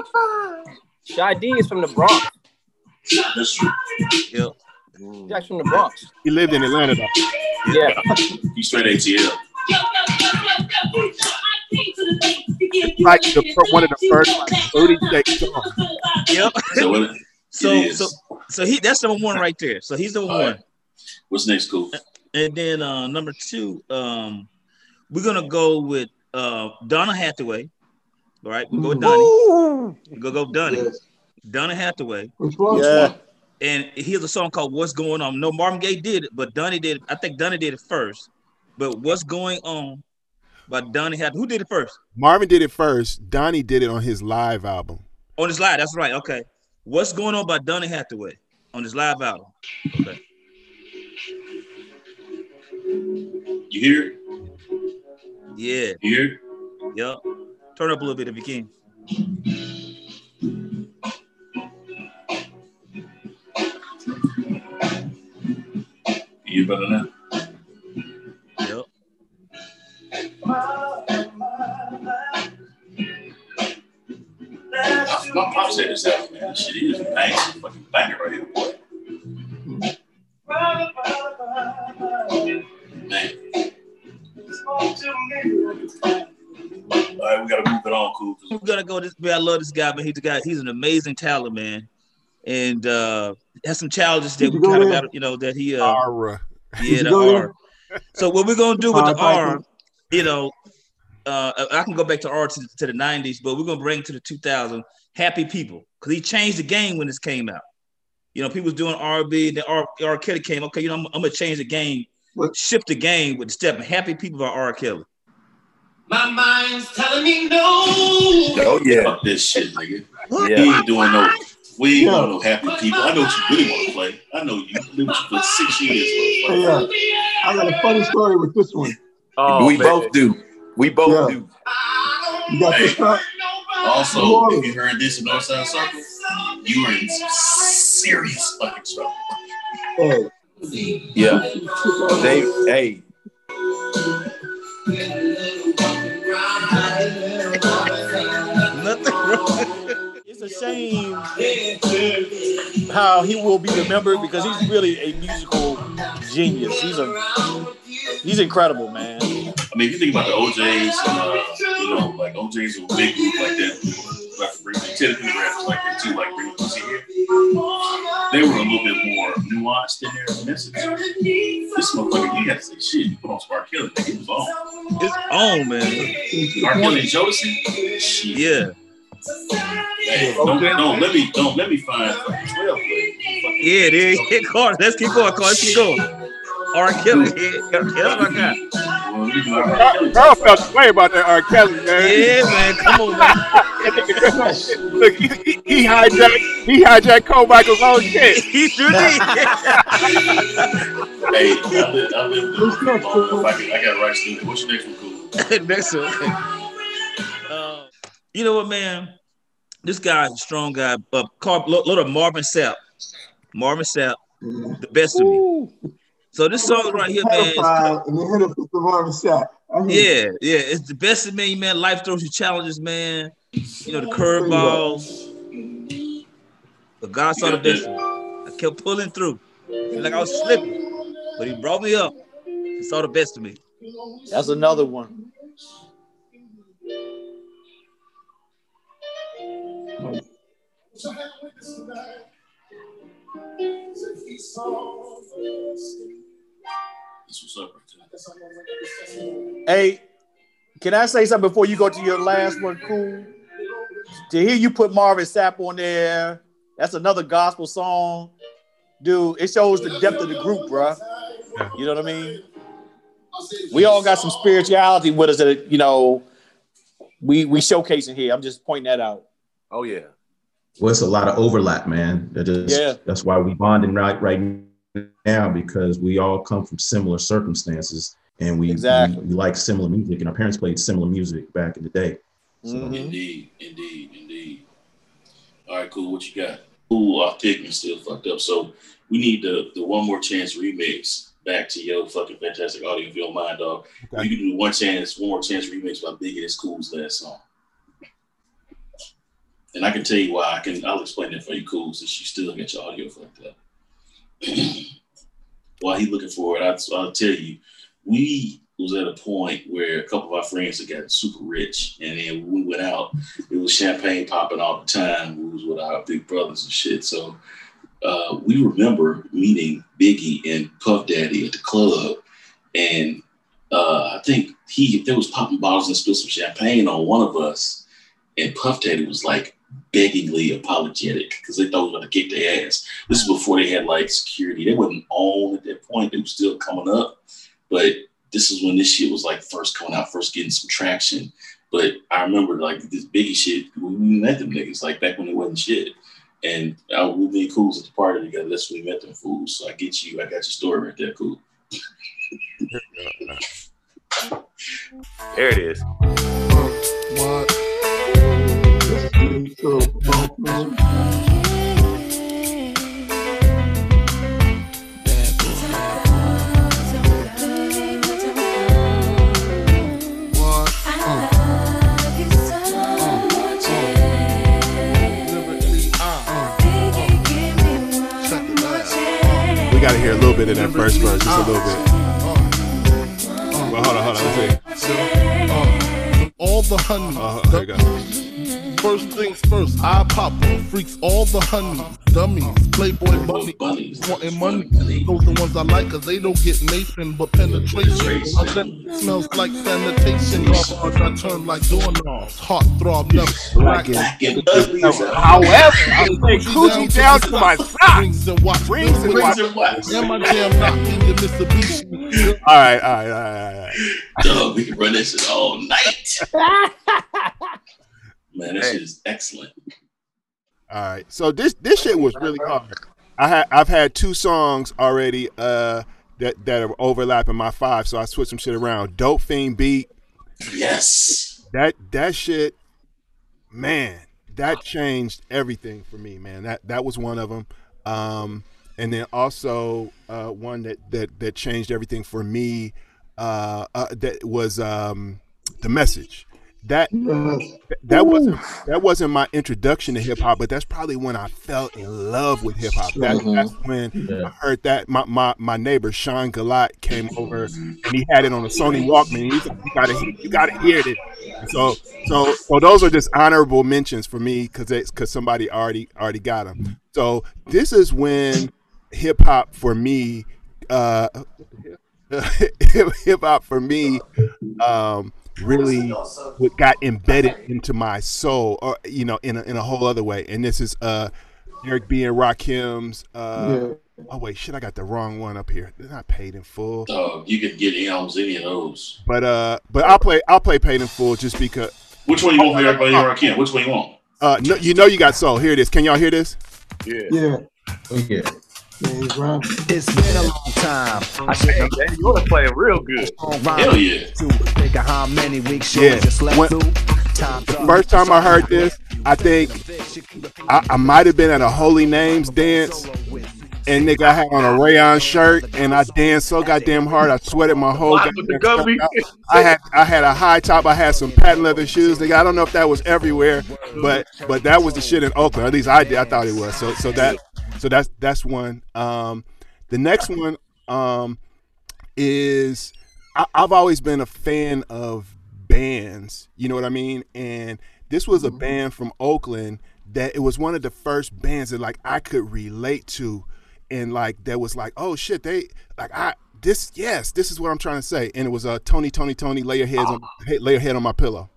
Speaker 5: Shy D is from the Bronx.
Speaker 1: Yeah. true.
Speaker 6: Yep.
Speaker 5: He's actually from the Bronx.
Speaker 2: He lived in Atlanta though.
Speaker 5: Yeah.
Speaker 1: He's straight ATL.
Speaker 2: Like the
Speaker 11: minute
Speaker 2: one of the first,
Speaker 11: go
Speaker 2: like,
Speaker 11: back.
Speaker 2: 30 days.
Speaker 6: Yep.
Speaker 1: So?
Speaker 6: So so so he that's number one right there. So he's number
Speaker 1: All
Speaker 6: one.
Speaker 1: right. What's next, cool?
Speaker 6: And then uh number two, um, we're gonna go with uh Donny Hathaway. All right, we'll go with Donnie.
Speaker 9: Ooh.
Speaker 6: We'll go go Donnie.
Speaker 3: Yes.
Speaker 6: Donny Hathaway.
Speaker 3: Which one?
Speaker 9: Yeah.
Speaker 6: And here's a song called What's Going On. No, Marvin Gaye did it, but Donnie did I think Donnie did it first. But What's Going On by Donny Hathaway. Who did it first?
Speaker 2: Marvin did it first. Donnie did it on his live album.
Speaker 6: On his live, that's right. Okay. What's Going On by Donny Hathaway on his live album. Okay.
Speaker 1: You hear it?
Speaker 6: Yeah.
Speaker 1: You hear it?
Speaker 6: Yep. Turn up a little bit if you can.
Speaker 1: You better now?
Speaker 6: Yep.
Speaker 1: My, my said this album, man. This shit is a bang, fucking banger right here, boy. Man. All right, we gotta move it on, cool.
Speaker 6: We're gonna go this way. I love this guy, man. He's a guy, he's an amazing talent, man. And uh has some challenges that we kind of got, you know, that he uh
Speaker 2: Ara.
Speaker 6: yeah, the R. So what we're gonna do with the R, you know, uh I can go back to R to, to the 90s, but we're gonna bring it to the 2000 happy people because he changed the game when this came out. You know, people was doing R&B, then R, R. Kelly came. Okay, you know, I'm, I'm gonna change the game,
Speaker 3: What?
Speaker 6: shift the game with the step. Happy people by R. Kelly.
Speaker 11: My mind's telling me no.
Speaker 4: Oh yeah.
Speaker 1: Fuck this shit, nigga. We
Speaker 4: Yeah.
Speaker 1: ain't doing no, we ain't
Speaker 3: Yeah.
Speaker 1: doing no happy people. I know what you really want to play. I know you. I've been with you for six years, Yeah.
Speaker 3: uh, I got a funny story with this one.
Speaker 10: Oh,
Speaker 4: we
Speaker 10: man.
Speaker 4: both do. We both
Speaker 3: yeah.
Speaker 4: do.
Speaker 3: You got hey,
Speaker 1: also, if you heard this in Northside Circle, you are in serious fucking trouble.
Speaker 3: Hey.
Speaker 4: Yeah. They, hey. Nothing wrong.
Speaker 9: It's a shame how he will be remembered because he's really a musical genius. He's a he's incredible, man.
Speaker 1: I mean, if you think about the O'Jays, uh, you know, like O'Jays were a big group like that. Like bring rappers like that too, like bring Pussy here. They were a little bit more nuanced in their message. This motherfucker, he had to say shit. You put on Spark Killer, he was on.
Speaker 6: It's on, man.
Speaker 1: R. Kelly and Jodeci, shit.
Speaker 6: Yeah.
Speaker 1: Hey, don't, don't let me don't let me find fucking twelve.
Speaker 6: Yeah, there you. Carter. Let's keep going, Carter. Let's keep going. R. Kelly. Yeah, that's my guy.
Speaker 2: Carl felt the way about that R. Kelly, man.
Speaker 6: Yeah, man. Come on, man.
Speaker 2: Look, he, he, he hijacked he hijacked Cole Michael's own shit.
Speaker 6: He sure did.
Speaker 1: Hey, I live, I live with the I, I got right student. What's your next one, cool?
Speaker 6: Next one. Uh, you know what, man? This guy, strong guy, uh, called load of Marvin Sapp. Marvin Sapp, the best of me. So this song right here, man. is-
Speaker 3: Pedophile, and they hit us with the Marvin shot. I hear
Speaker 6: Yeah, yeah, it's the best of me, man. Life throws you challenges, man. You know the curveballs. But God saw the best. I kept pulling through, Feel like I was slipping, but He brought me up. He saw the best of me.
Speaker 9: That's another one.
Speaker 1: That's what's up right there.
Speaker 9: Hey, can I say something before you go to your last one, cool? To hear you put Marvin Sapp on there, that's another gospel song. Dude, it shows the depth of the group, bruh. You know what I mean? We all got some spirituality with us that, you know, we we showcasing here. I'm just pointing that out.
Speaker 4: Oh yeah.
Speaker 7: Well, it's a lot of overlap, man. That is,
Speaker 9: Yeah.
Speaker 7: That's why we bonding right right now because we all come from similar circumstances and we,
Speaker 9: Exactly.
Speaker 7: we, we like similar music and our parents played similar music back in the day. So,
Speaker 9: Mhm.
Speaker 1: Indeed, indeed, indeed. All right, cool. What you got? Ooh, our Hickman still fucked up. So we need the the one more chance remix back to your fucking fantastic audio if you don't mind, dog.
Speaker 2: Okay.
Speaker 1: You can do one chance, one more chance remix by Biggie. It's Cool's last song. And I can tell you why. I can. I'll explain it for you, Cool, since you still get your audio fucked up. While he looking for it, I, I'll tell you, we was at a point where a couple of our friends had gotten super rich, and then we went out, it was champagne popping all the time. We was with our big brothers and shit. So uh, we remember meeting Biggie and Puff Daddy at the club, and uh, I think he there was popping bottles and spilled some champagne on one of us, and Puff Daddy was like beggingly apologetic because they thought we were going to kick their ass. This is before they had like security. They wasn't on at that point. They were still coming up, but this is when this shit was like first coming out, first getting some traction. But I remember like this Biggie shit. We we met them niggas like back when it wasn't shit. And uh, we be cool at the party together. That's when we met them fools. So I get you. I got your story right there. Cool.
Speaker 4: There it is.
Speaker 3: What?
Speaker 2: We got to hear a little bit of that first verse, just a little bit. Well, hold on, hold on. Let's see.
Speaker 10: All the honey.
Speaker 2: Uh.
Speaker 10: First things first, I pop freaks all the honeys, dummies, playboy bunny, wanting money. Those the ones I like, cause they don't get Nathan, but penetration. I bet it smells like sanitation. Garbage, I turn like doorknobs, heart throb, never black
Speaker 2: However, I play coochie down to my socks.
Speaker 10: Rings and watch,
Speaker 2: Rings and watch.
Speaker 10: And my jam knock in your Mitsubishi.
Speaker 2: All right, all right, all right, all right.
Speaker 1: Dog, we can run this all night. Man, that shit is excellent.
Speaker 2: All right. So this this shit was really hard. I had I've had two songs already uh that that are overlapping my five, so I switched some shit around. Dope Fiend beat.
Speaker 1: Yes.
Speaker 2: That that shit, man, that changed everything for me, man. That that was one of them. Um, and then also uh, one that that that changed everything for me. Uh, uh, that was um, the message. That that wasn't that wasn't my introduction to hip hop, but that's probably when I fell in love with hip hop. That,
Speaker 6: Mhm.
Speaker 2: That's when I heard that my, my my neighbor Sean Galat came over and he had it on a Sony Walkman. He said, "You gotta you gotta hear it." And so so so those are just honorable mentions for me because because somebody already already got them. So this is when hip hop for me uh hip hop for me um really what got embedded into my soul or you know in a, in a whole other way. And this is uh Eric B and Rakim's uh oh wait shit I got the wrong one up here. They're not paid in full.
Speaker 1: Dog, you could get Elms any of those.
Speaker 2: but uh but I'll play I'll play paid in full just because
Speaker 1: Which one you want for everybody here? I can. Which one you want?
Speaker 2: uh no, you know you got soul. Here it is. Can y'all hear this?
Speaker 9: Yeah.
Speaker 3: Yeah
Speaker 7: yeah
Speaker 12: It's been a long time. I should have
Speaker 4: Hey, you want to play real good.
Speaker 1: Hell yeah.
Speaker 12: Think of how many weeks shows
Speaker 2: Yeah.
Speaker 12: you slept
Speaker 2: When- the first time I heard this I think I, I might have been at a Holy Names dance and nigga I had on a rayon shirt and I danced so goddamn hard I sweated my whole
Speaker 4: Live with the
Speaker 2: goddamn
Speaker 4: gummy.
Speaker 2: I had I had a high top I had some patent leather shoes nigga I don't know if that was everywhere but but that was the shit in Oakland at least I did I thought it was so so that so that's that's one um the next one um is I, I've always been a fan of bands. You know what I mean? And this was a band from Oakland that it was one of the first bands that like I could relate to, and like that was like, oh shit, they like I this yes, this is what I'm trying to say. And it was uh Tony, Tony, Tony, lay your heads on lay your head on my pillow.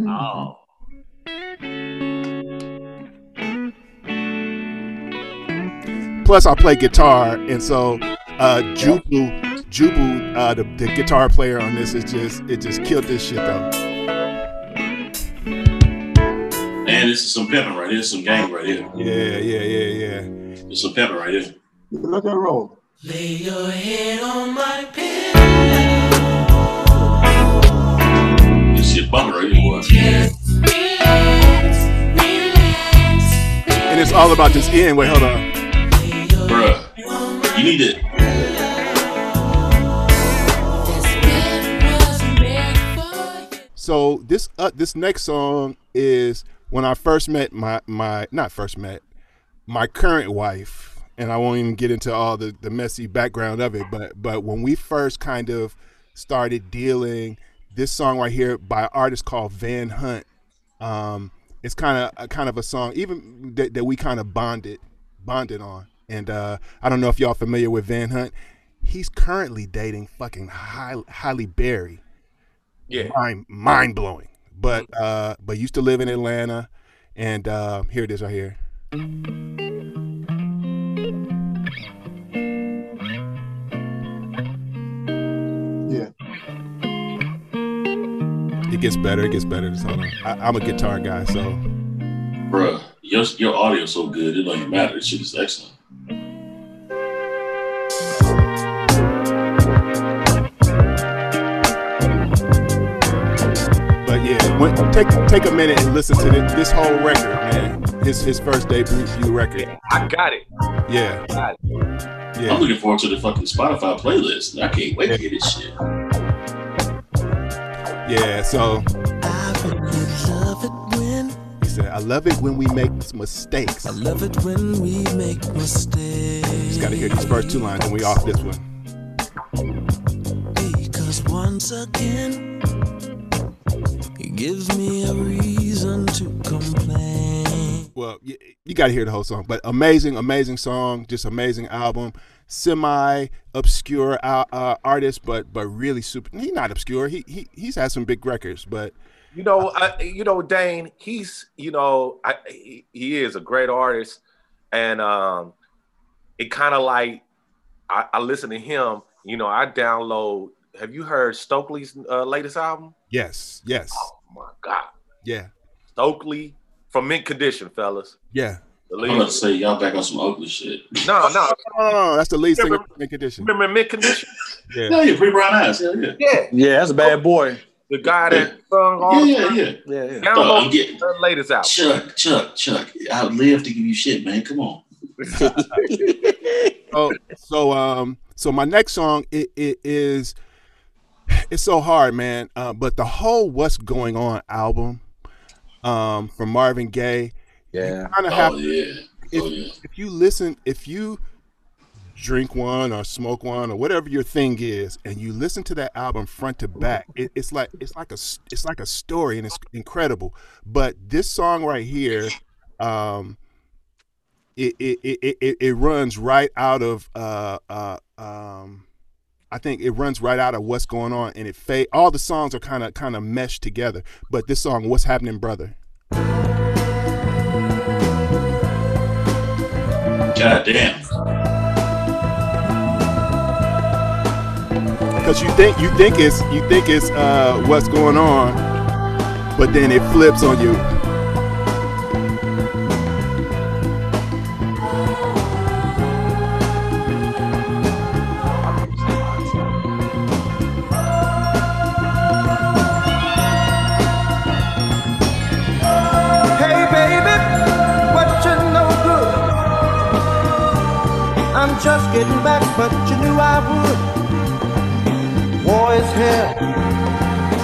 Speaker 4: Oh.
Speaker 2: Plus, I play guitar, and so uh, Jubu, Jubu, uh, the, the guitar player on this is just it just killed this shit though.
Speaker 1: Man, this is some pimping right here, some gang right here.
Speaker 2: Yeah, yeah, yeah, yeah.
Speaker 1: It's some pimping right here.
Speaker 3: Let that roll.
Speaker 8: Lay your head on my
Speaker 1: This shit bumping right here, boy.
Speaker 2: And it's all about this end. Wait, hold on.
Speaker 1: You need to.
Speaker 2: So this uh, this next song is when I first met my my not first met my current wife, and I won't even get into all the the messy background of it. But but when we first kind of started dealing, this song right here by an artist called Van Hunt. Um, it's kind of a kind of a song even that, that we kind of bonded bonded on. And uh, I don't know if y'all familiar with Van Hunt. He's currently dating fucking Halle, Halle Berry
Speaker 4: Yeah.
Speaker 2: mind mind blowing. But uh, but used to live in Atlanta, and uh, here it is right here.
Speaker 3: Yeah.
Speaker 2: It gets better. It gets better. Just hold on. I, I'm a guitar guy, so
Speaker 1: Bruh, your, your audio's so good, it even matter. This shit is excellent.
Speaker 2: But yeah, when, take take a minute and listen to this, this whole record, man. His his first debut record.
Speaker 4: I got it.
Speaker 2: Yeah,
Speaker 4: Got it.
Speaker 2: yeah.
Speaker 1: I'm looking forward to the fucking Spotify playlist. I can't wait to hear this shit.
Speaker 2: Yeah, so I love it when we make mistakes. I
Speaker 8: love it when we make mistakes.
Speaker 2: Just gotta hear these first two lines and we off this one.
Speaker 8: Because once again, it gives me a reason to complain.
Speaker 2: Well, you, you gotta hear the whole song. But amazing, amazing song, just amazing album. Semi obscure uh, uh, artist, but but really super. He's not obscure. He he he's had some big records, but
Speaker 4: You know, I, you know, Dane. He's, you know, I, he, he is a great artist, and um, it kind of like I, I listen to him. You know, I download. Have you heard Stokley's uh, latest album?
Speaker 2: yes, yes,
Speaker 4: Oh my God,
Speaker 2: yeah,
Speaker 4: Stokely from Mint Condition, fellas.
Speaker 2: yeah.
Speaker 4: The
Speaker 1: I'm
Speaker 4: lead-
Speaker 1: about to say y'all back on some Oakley shit.
Speaker 4: No, no.
Speaker 2: No, no, no, that's the lead singer
Speaker 4: Remember-
Speaker 2: of Mint Condition.
Speaker 4: Remember Mint Condition?
Speaker 2: Yeah,
Speaker 1: Hell yeah, pretty brown eyes. Hell yeah.
Speaker 4: Yeah,
Speaker 9: Yeah, that's a bad boy.
Speaker 4: The guy that sung all
Speaker 1: Yeah,
Speaker 4: the
Speaker 1: yeah,
Speaker 4: time.
Speaker 1: yeah.
Speaker 9: Yeah, yeah.
Speaker 1: Dog, I'm getting
Speaker 4: the latest album.
Speaker 1: Chuck, Chuck, Chuck. I would live to give you shit, man. Come on.
Speaker 2: so so um so my next song it, it is it's so hard, man. Uh, but the whole "What's Going On" album um, from Marvin Gaye,
Speaker 9: Yeah.
Speaker 2: kind of
Speaker 1: Oh
Speaker 2: have
Speaker 1: yeah.
Speaker 2: if,
Speaker 1: Oh yeah.
Speaker 2: if you listen, if you drink one or smoke one or whatever your thing is, and you listen to that album front to back, it, it's like it's like a it's like a story and it's incredible. But this song right here, um, it it it, it, it runs right out of uh uh um. I think it runs right out of what's going on, and it fade. All the songs are kind of kind of meshed together. But this song, "What's Happening, Brother,"
Speaker 1: God damn.
Speaker 2: Because you think you think it's you think it's uh, what's going on, but then it flips on you.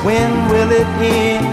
Speaker 12: When will it end?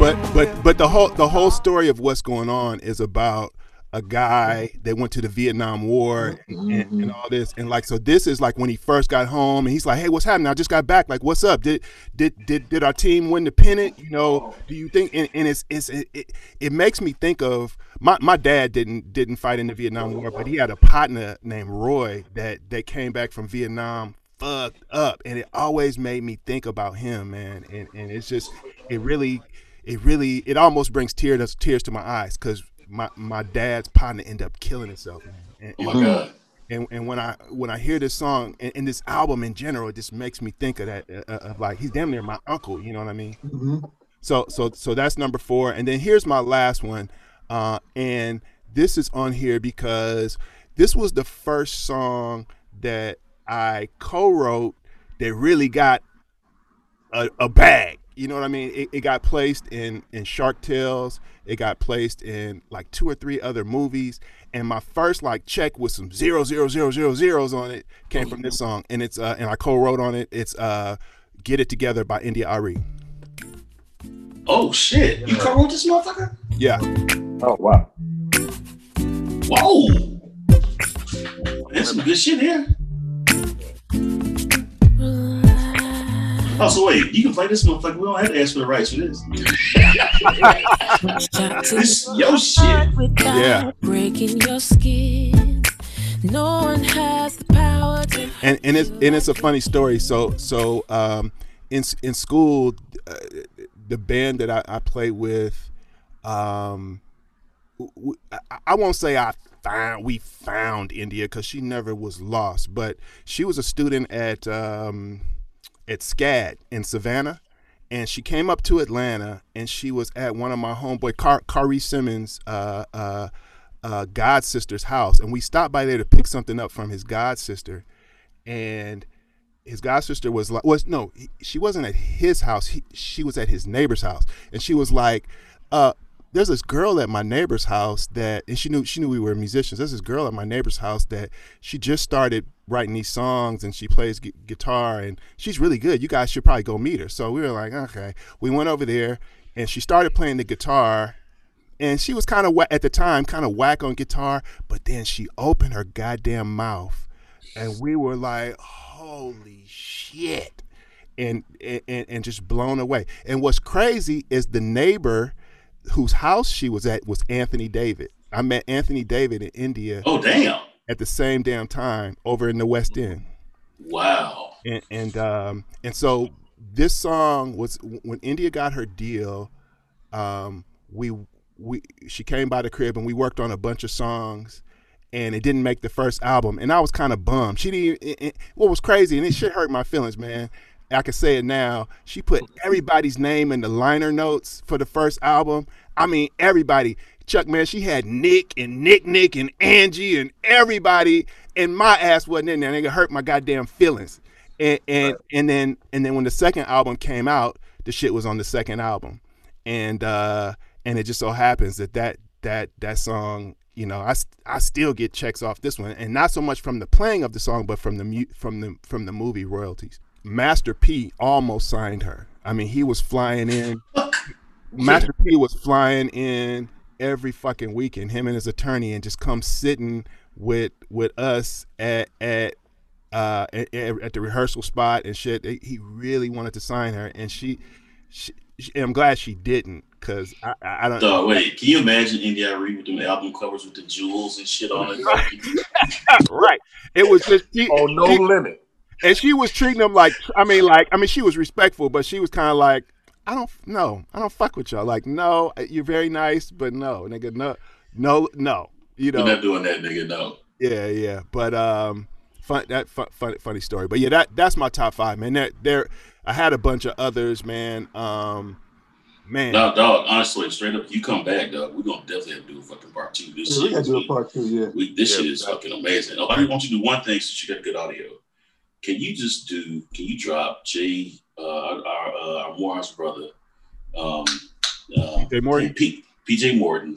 Speaker 2: But but but the whole the whole story of what's going on is about a guy that went to the Vietnam War and, mm-hmm. and, and all this. And like so this is like when he first got home and he's like hey what's happening? I just got back. Like what's up? Did did did, did our team win the pennant? You know do you think and, and it's it's it, it, it makes me think of my, my dad didn't didn't fight in the Vietnam War but he had a partner named Roy that that came back from Vietnam fucked up and it always made me think about him man and and it's just it really it really it almost brings tears tears to my eyes because my my dad's partner ended up killing himself man. And,
Speaker 1: Oh my
Speaker 2: and-
Speaker 1: God.
Speaker 2: and, and when I when I hear this song and, and this album in general, it just makes me think of that uh, uh, of like he's damn near my uncle. You know what I mean?
Speaker 3: Mhm.
Speaker 2: So so so that's number four, and then here's my last one, uh, and this is on here because this was the first song that I co-wrote that really got a, a bag. You know what I mean? It, it got placed in in Shark Tales. It got placed in like two or three other movies. And my first like check with some zero zero zero zero zeros on it came from this song, and it's uh, and I co-wrote on it. It's uh, "Get It Together" by India.Arie.
Speaker 1: Oh shit! You co-wrote this motherfucker?
Speaker 2: Yeah.
Speaker 9: Oh wow.
Speaker 1: Whoa! There's some good shit here. Oh, so wait, you can play this motherfucker. We don't have to ask for the rights for this. this yo shit.
Speaker 2: Yeah.
Speaker 13: Breaking your skin. No one has the power to.
Speaker 2: and and it's and it's a funny story. So so um, in in school, uh, the band that I, I play with, um, w- w- I, I won't say I found we found India because she never was lost, but she was a student at um, at SCAD in Savannah. And she came up to Atlanta, and she was at one of my homeboy Car- Kari Simmons' uh, uh, uh, god sister's house, and we stopped by there to pick something up from his god sister, and his god sister was like, was no, he, she wasn't at his house. He, she was at his neighbor's house, and she was like, uh, "There's this girl at my neighbor's house that," and she knew she knew we were musicians. There's this girl at my neighbor's house that she just started writing these songs, and she plays gu- guitar, and she's really good. You guys should probably go meet her. So we were like, okay. We went over there, and she started playing the guitar and she was kind of at the time kind of whack on guitar but then she opened her goddamn mouth and we were like holy shit and and, and just blown away and what's crazy is the neighbor whose house she was at was anthony david i met anthony david in india
Speaker 1: Oh damn!
Speaker 2: at the same damn time over in the west end
Speaker 1: Wow.
Speaker 2: and and um and so this song was when India got her deal um we we she came by the crib and we worked on a bunch of songs and it didn't make the first album and I was kind of bummed she didn't it, it- what was crazy and it shit hurt my feelings man I can say it now she put everybody's name in the liner notes for the first album. I mean everybody. Chuck man she had Nick and Nick Nick and Angie and everybody and my ass wasn't in there. And it hurt my goddamn feelings. And and and then and then when the second album came out the shit was on the second album. And uh and it just so happens that that that that song you know I, I still get checks off this one. And not so much from the playing of the song but from the mu- from the from the movie royalties Master P almost signed her. I mean, he was flying in. Master P was flying in every fucking weekend, him and his attorney, and just come sitting with with us at at uh at, at the rehearsal spot and shit. He really wanted to sign her, and she, she, she I'm glad she didn't, cause I I, I don't.
Speaker 1: Dog, wait, can you imagine India.Arie with them album covers with the jewels and shit on it?
Speaker 2: right. It was just she,
Speaker 4: Oh, no
Speaker 2: she-
Speaker 4: limit.
Speaker 2: And she was treating him like I mean, like I mean, she was respectful, but she was kind of like, I don't no, I don't fuck with y'all. Like, no, you're very nice, but no, nigga, no, no, no. You
Speaker 1: We're
Speaker 2: know,
Speaker 1: not doing that, nigga. No.
Speaker 2: yeah, yeah. But um, fun that fun, fun, funny story. But yeah, that that's my top five, man. There, there, I had a bunch of others, man. Um, man,
Speaker 1: No, dog. Honestly, straight up, you come back, dog. We're gonna definitely have to do a fucking part two. This
Speaker 3: Yeah, we gotta do a part two, yeah.
Speaker 1: we, this
Speaker 4: Yeah,
Speaker 1: shit is fucking amazing. Oh, I want you to do one thing since you got good audio. Can you just do? Can you drop Jay, uh, our our, uh, our Morehouse brother, um, uh,
Speaker 2: PJ Morton?
Speaker 1: P, PJ Morton,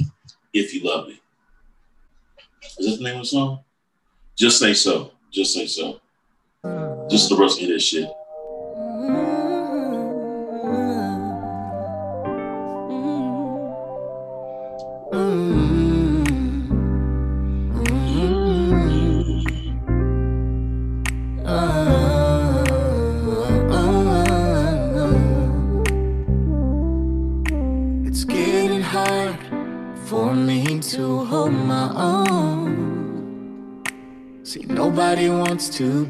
Speaker 1: if you love me. Is that the name of the song? Just say so. Just say so. Just the rest of this shit.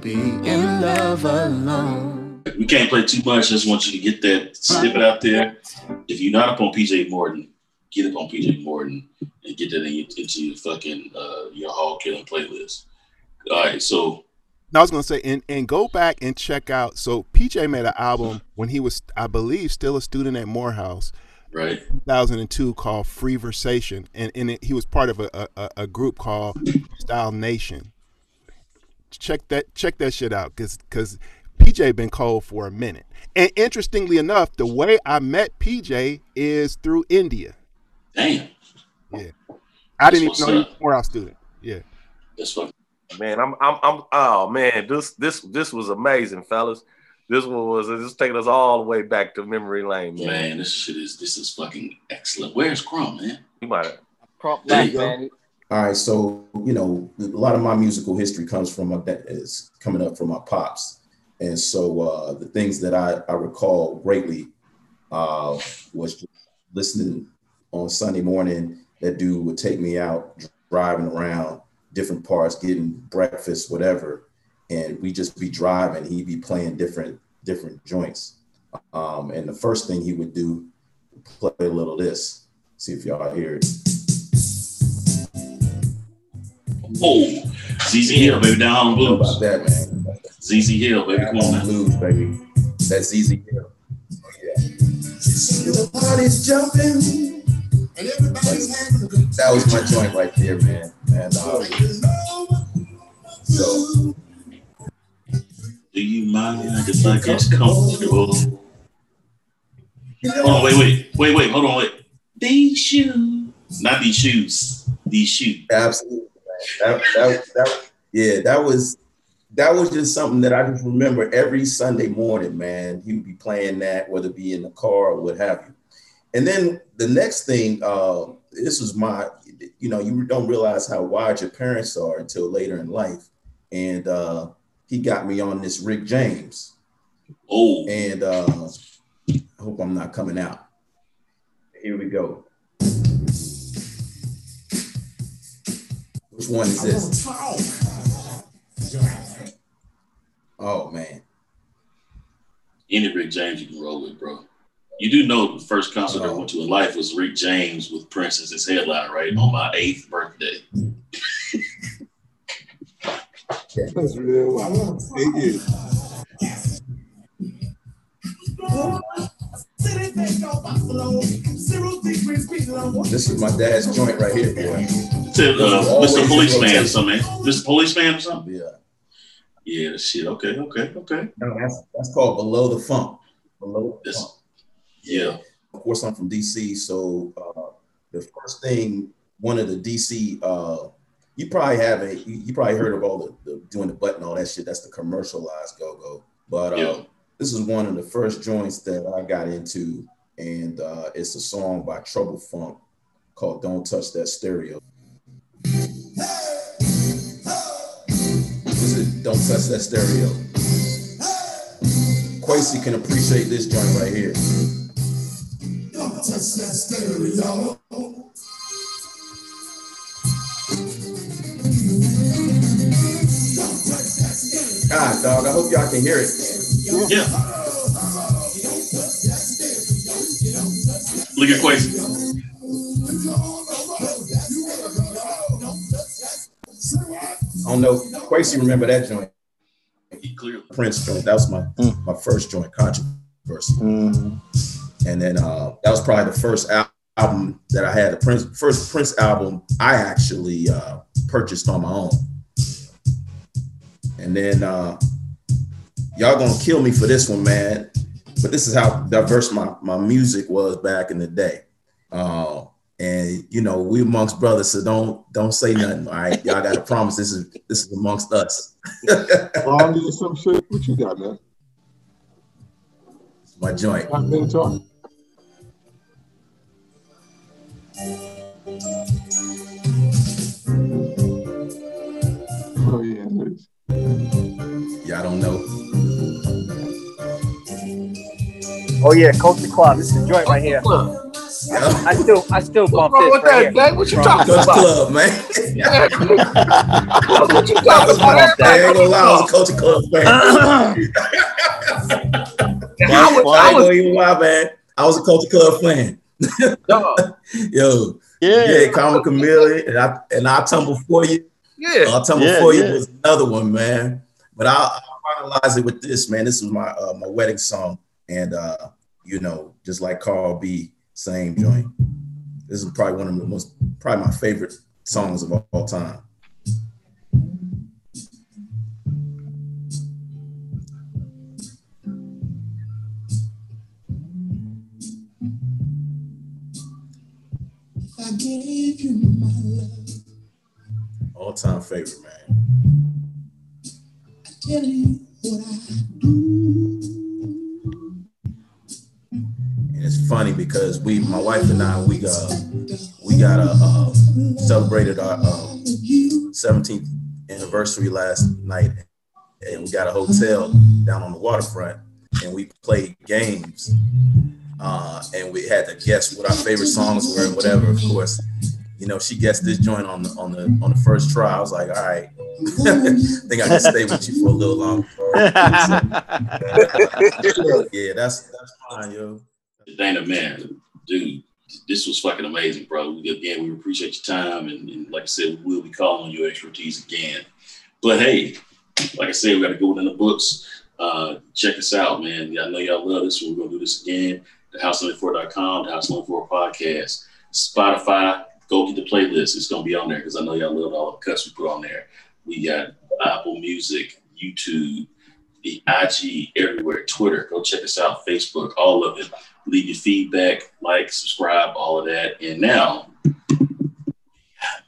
Speaker 14: Be in love alone.
Speaker 1: We can't play too much. I just want you to get that snippet out there. If you're not up on PJ Morton, get up on PJ Morton and get that in your, into your fucking uh, your hall killing playlist. All right, so now
Speaker 2: I was gonna say, and and go back and check out. So PJ made an album when he was, I believe, still a student at Morehouse.
Speaker 1: Right.
Speaker 2: 2002 called Free Versation, and and it, he was part of a, a a group called Style Nation. Check that check that shit out, cause cause PJ been cold for a minute. And interestingly enough, the way I met PJ is through India.
Speaker 1: damn,
Speaker 2: Yeah, I didn't even know he
Speaker 1: what's
Speaker 2: was a Morehouse student. Yeah.
Speaker 1: that's fucking
Speaker 4: Man, I'm, I'm, I'm. Oh man, this, this, this was amazing, fellas. This one was this taking us all the way back to memory lane, man.
Speaker 1: man. This shit is this is fucking excellent. Where's Crumb, man?
Speaker 4: You might have.
Speaker 5: Crump
Speaker 1: There
Speaker 5: left,
Speaker 1: you go.
Speaker 5: man.
Speaker 7: All right, so you know, a lot of my musical history comes from my da- is coming up from my pops, and so uh, the things that I, I recall greatly uh, was listening on Sunday morning. That dude would take me out driving around different parts, getting breakfast, whatever, and we just be driving. He'd be playing different different joints, um, and the first thing he would do, play a little this. See if y'all hear it.
Speaker 1: Oh, ZZ Hill, baby, down Harlem
Speaker 7: How
Speaker 1: Blues.
Speaker 7: about that, man?
Speaker 1: ZZ Hill, baby, come on now.
Speaker 7: Blues, baby. That's ZZ Hill. Oh, yeah. The party's jumping. And everybody's having a good That was my joint right there, man. And uh, so
Speaker 1: Do you mind if I get comfortable? Hold on, wait, wait, wait, wait, hold on, wait. These shoes, not these shoes, these shoes.
Speaker 7: absolutely, man. That, that, that, yeah, that was that was just something that I just remember every Sunday morning, man. He would be playing that, whether it be in the car or what have you. And then the next thing, uh, this was my, you know, you don't realize how wide your parents are until later in life. And uh, he got me on this Rick James.
Speaker 1: Oh,
Speaker 7: And uh, I hope I'm not coming out. Here we go. Which one is this? Oh man.
Speaker 1: any Rick James you can roll with, bro. You do know the first concert I uh-huh. went to in life was Rick James with Prince as his headline, right? On my eighth birthday.
Speaker 3: That's real. Wow. Eight years.
Speaker 7: This is my dad's joint right here, boy.
Speaker 1: Said, uh, Mr. Policeman something. Mr. Policeman or something?
Speaker 7: Yeah.
Speaker 1: Yeah, shit. Okay, okay, okay.
Speaker 7: No, that's that's called Below the Funk. Below the Funk.
Speaker 1: Yeah.
Speaker 7: Of course, I'm from DC, so uh, the first thing one of the DC, uh, you probably haven't, you, you probably heard of all the, the doing the button, all that shit. That's the commercialized go go. But uh,
Speaker 1: Yeah.
Speaker 7: This is one of the first joints that I got into, and uh, it's a song by Trouble Funk called "Don't Touch That Stereo." Is it "Don't Touch That Stereo"? Quasi can appreciate this joint right here.
Speaker 15: Don't touch that stereo.
Speaker 7: God, dog, I hope y'all can hear it.
Speaker 1: Yeah. Look at Quasi.
Speaker 7: I don't know. Quasi remember that joint. Prince joint. That was my my first joint, controversy. And then uh, that was probably the first al- album that I had. The Prince first Prince album I actually uh, purchased on my own. And then uh, y'all gonna kill me for this one, man. But this is how diverse my, my music was back in the day. Uh, and you know, we amongst brothers, so don't don't say nothing. All right. Y'all gotta promise this is this is amongst us.
Speaker 3: Well, I need some shit. What you got, man?
Speaker 7: my joint.
Speaker 3: I've been talking. Oh yeah, it is.
Speaker 7: Y'all don't know.
Speaker 5: Oh yeah, Culture Club. This is the joint right here. I still, I still bump
Speaker 10: wrong
Speaker 5: this
Speaker 10: with
Speaker 5: right
Speaker 10: that,
Speaker 5: here.
Speaker 10: What you talking
Speaker 7: Coach
Speaker 10: about?
Speaker 7: Club, man.
Speaker 10: what you talking about?
Speaker 7: I ain't gonna lie, I was a Culture Club fan. I was, I ain't gonna even lie, man. I was a Culture Club fan. Yo,
Speaker 9: Yeah.
Speaker 7: yeah, Karma Chameleon, and I and I tumble for you.
Speaker 10: Yeah.
Speaker 7: I'll tumble
Speaker 9: Yeah,
Speaker 7: for you
Speaker 9: yeah.
Speaker 7: was another one, man. But I'll, I'll finalize it with this, man. This is my uh, my wedding song, and uh, you know, just like Carl B, same joint. This is probably one of the most, probably my favorite songs of all, time.
Speaker 15: I gave you my love.
Speaker 7: All time favorite, man.
Speaker 15: I tell you what I
Speaker 7: And funny because we, my wife and I, we got we got a uh, celebrated our uh, 17th anniversary last night, and we got a hotel down on the waterfront, and we played games, uh, and we had to guess what our favorite songs were and whatever. Of course, you know she guessed this joint on the on the on the first try. I was like, all right, think I can stay with you for a little longer. yeah, that's that's fine, yo.
Speaker 1: Dana, man, dude, this was fucking amazing, bro. We, again, we appreciate your time, and, and like I said, we will be calling on your expertise again. But hey, like I said, we got to go in the books. Uh, check us out, man. I know y'all love this. We're gonna do this again. The House94.com, Da House94 podcast, Spotify. Go get the playlist. It's gonna be on there because I know y'all love all the cuts we put on there. We got Apple Music, YouTube, the IG everywhere, Twitter. Go check us out, Facebook, all of it. Leave your feedback, like, subscribe, all of that. And now,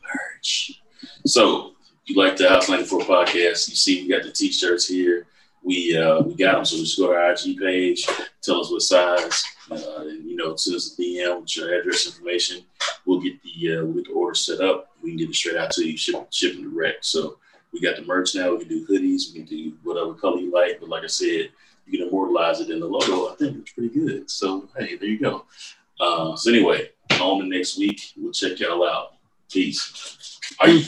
Speaker 1: merch. So, if you like Da House 94 podcast, you see we got the t-shirts here. We uh, we got them, so just go to our IG page, tell us what size, uh, and you know, send us a DM with your address information. We'll get the uh, we'll get the order set up. We can get it straight out to you, ship, shipping direct. So we got the merch now. We can do hoodies. We can do whatever color you like. But like I said, you can immortalize it in the logo. I think it's pretty good. So hey, there you go. Uh, so anyway, on the next week. We'll check y'all out. Peace. Are you?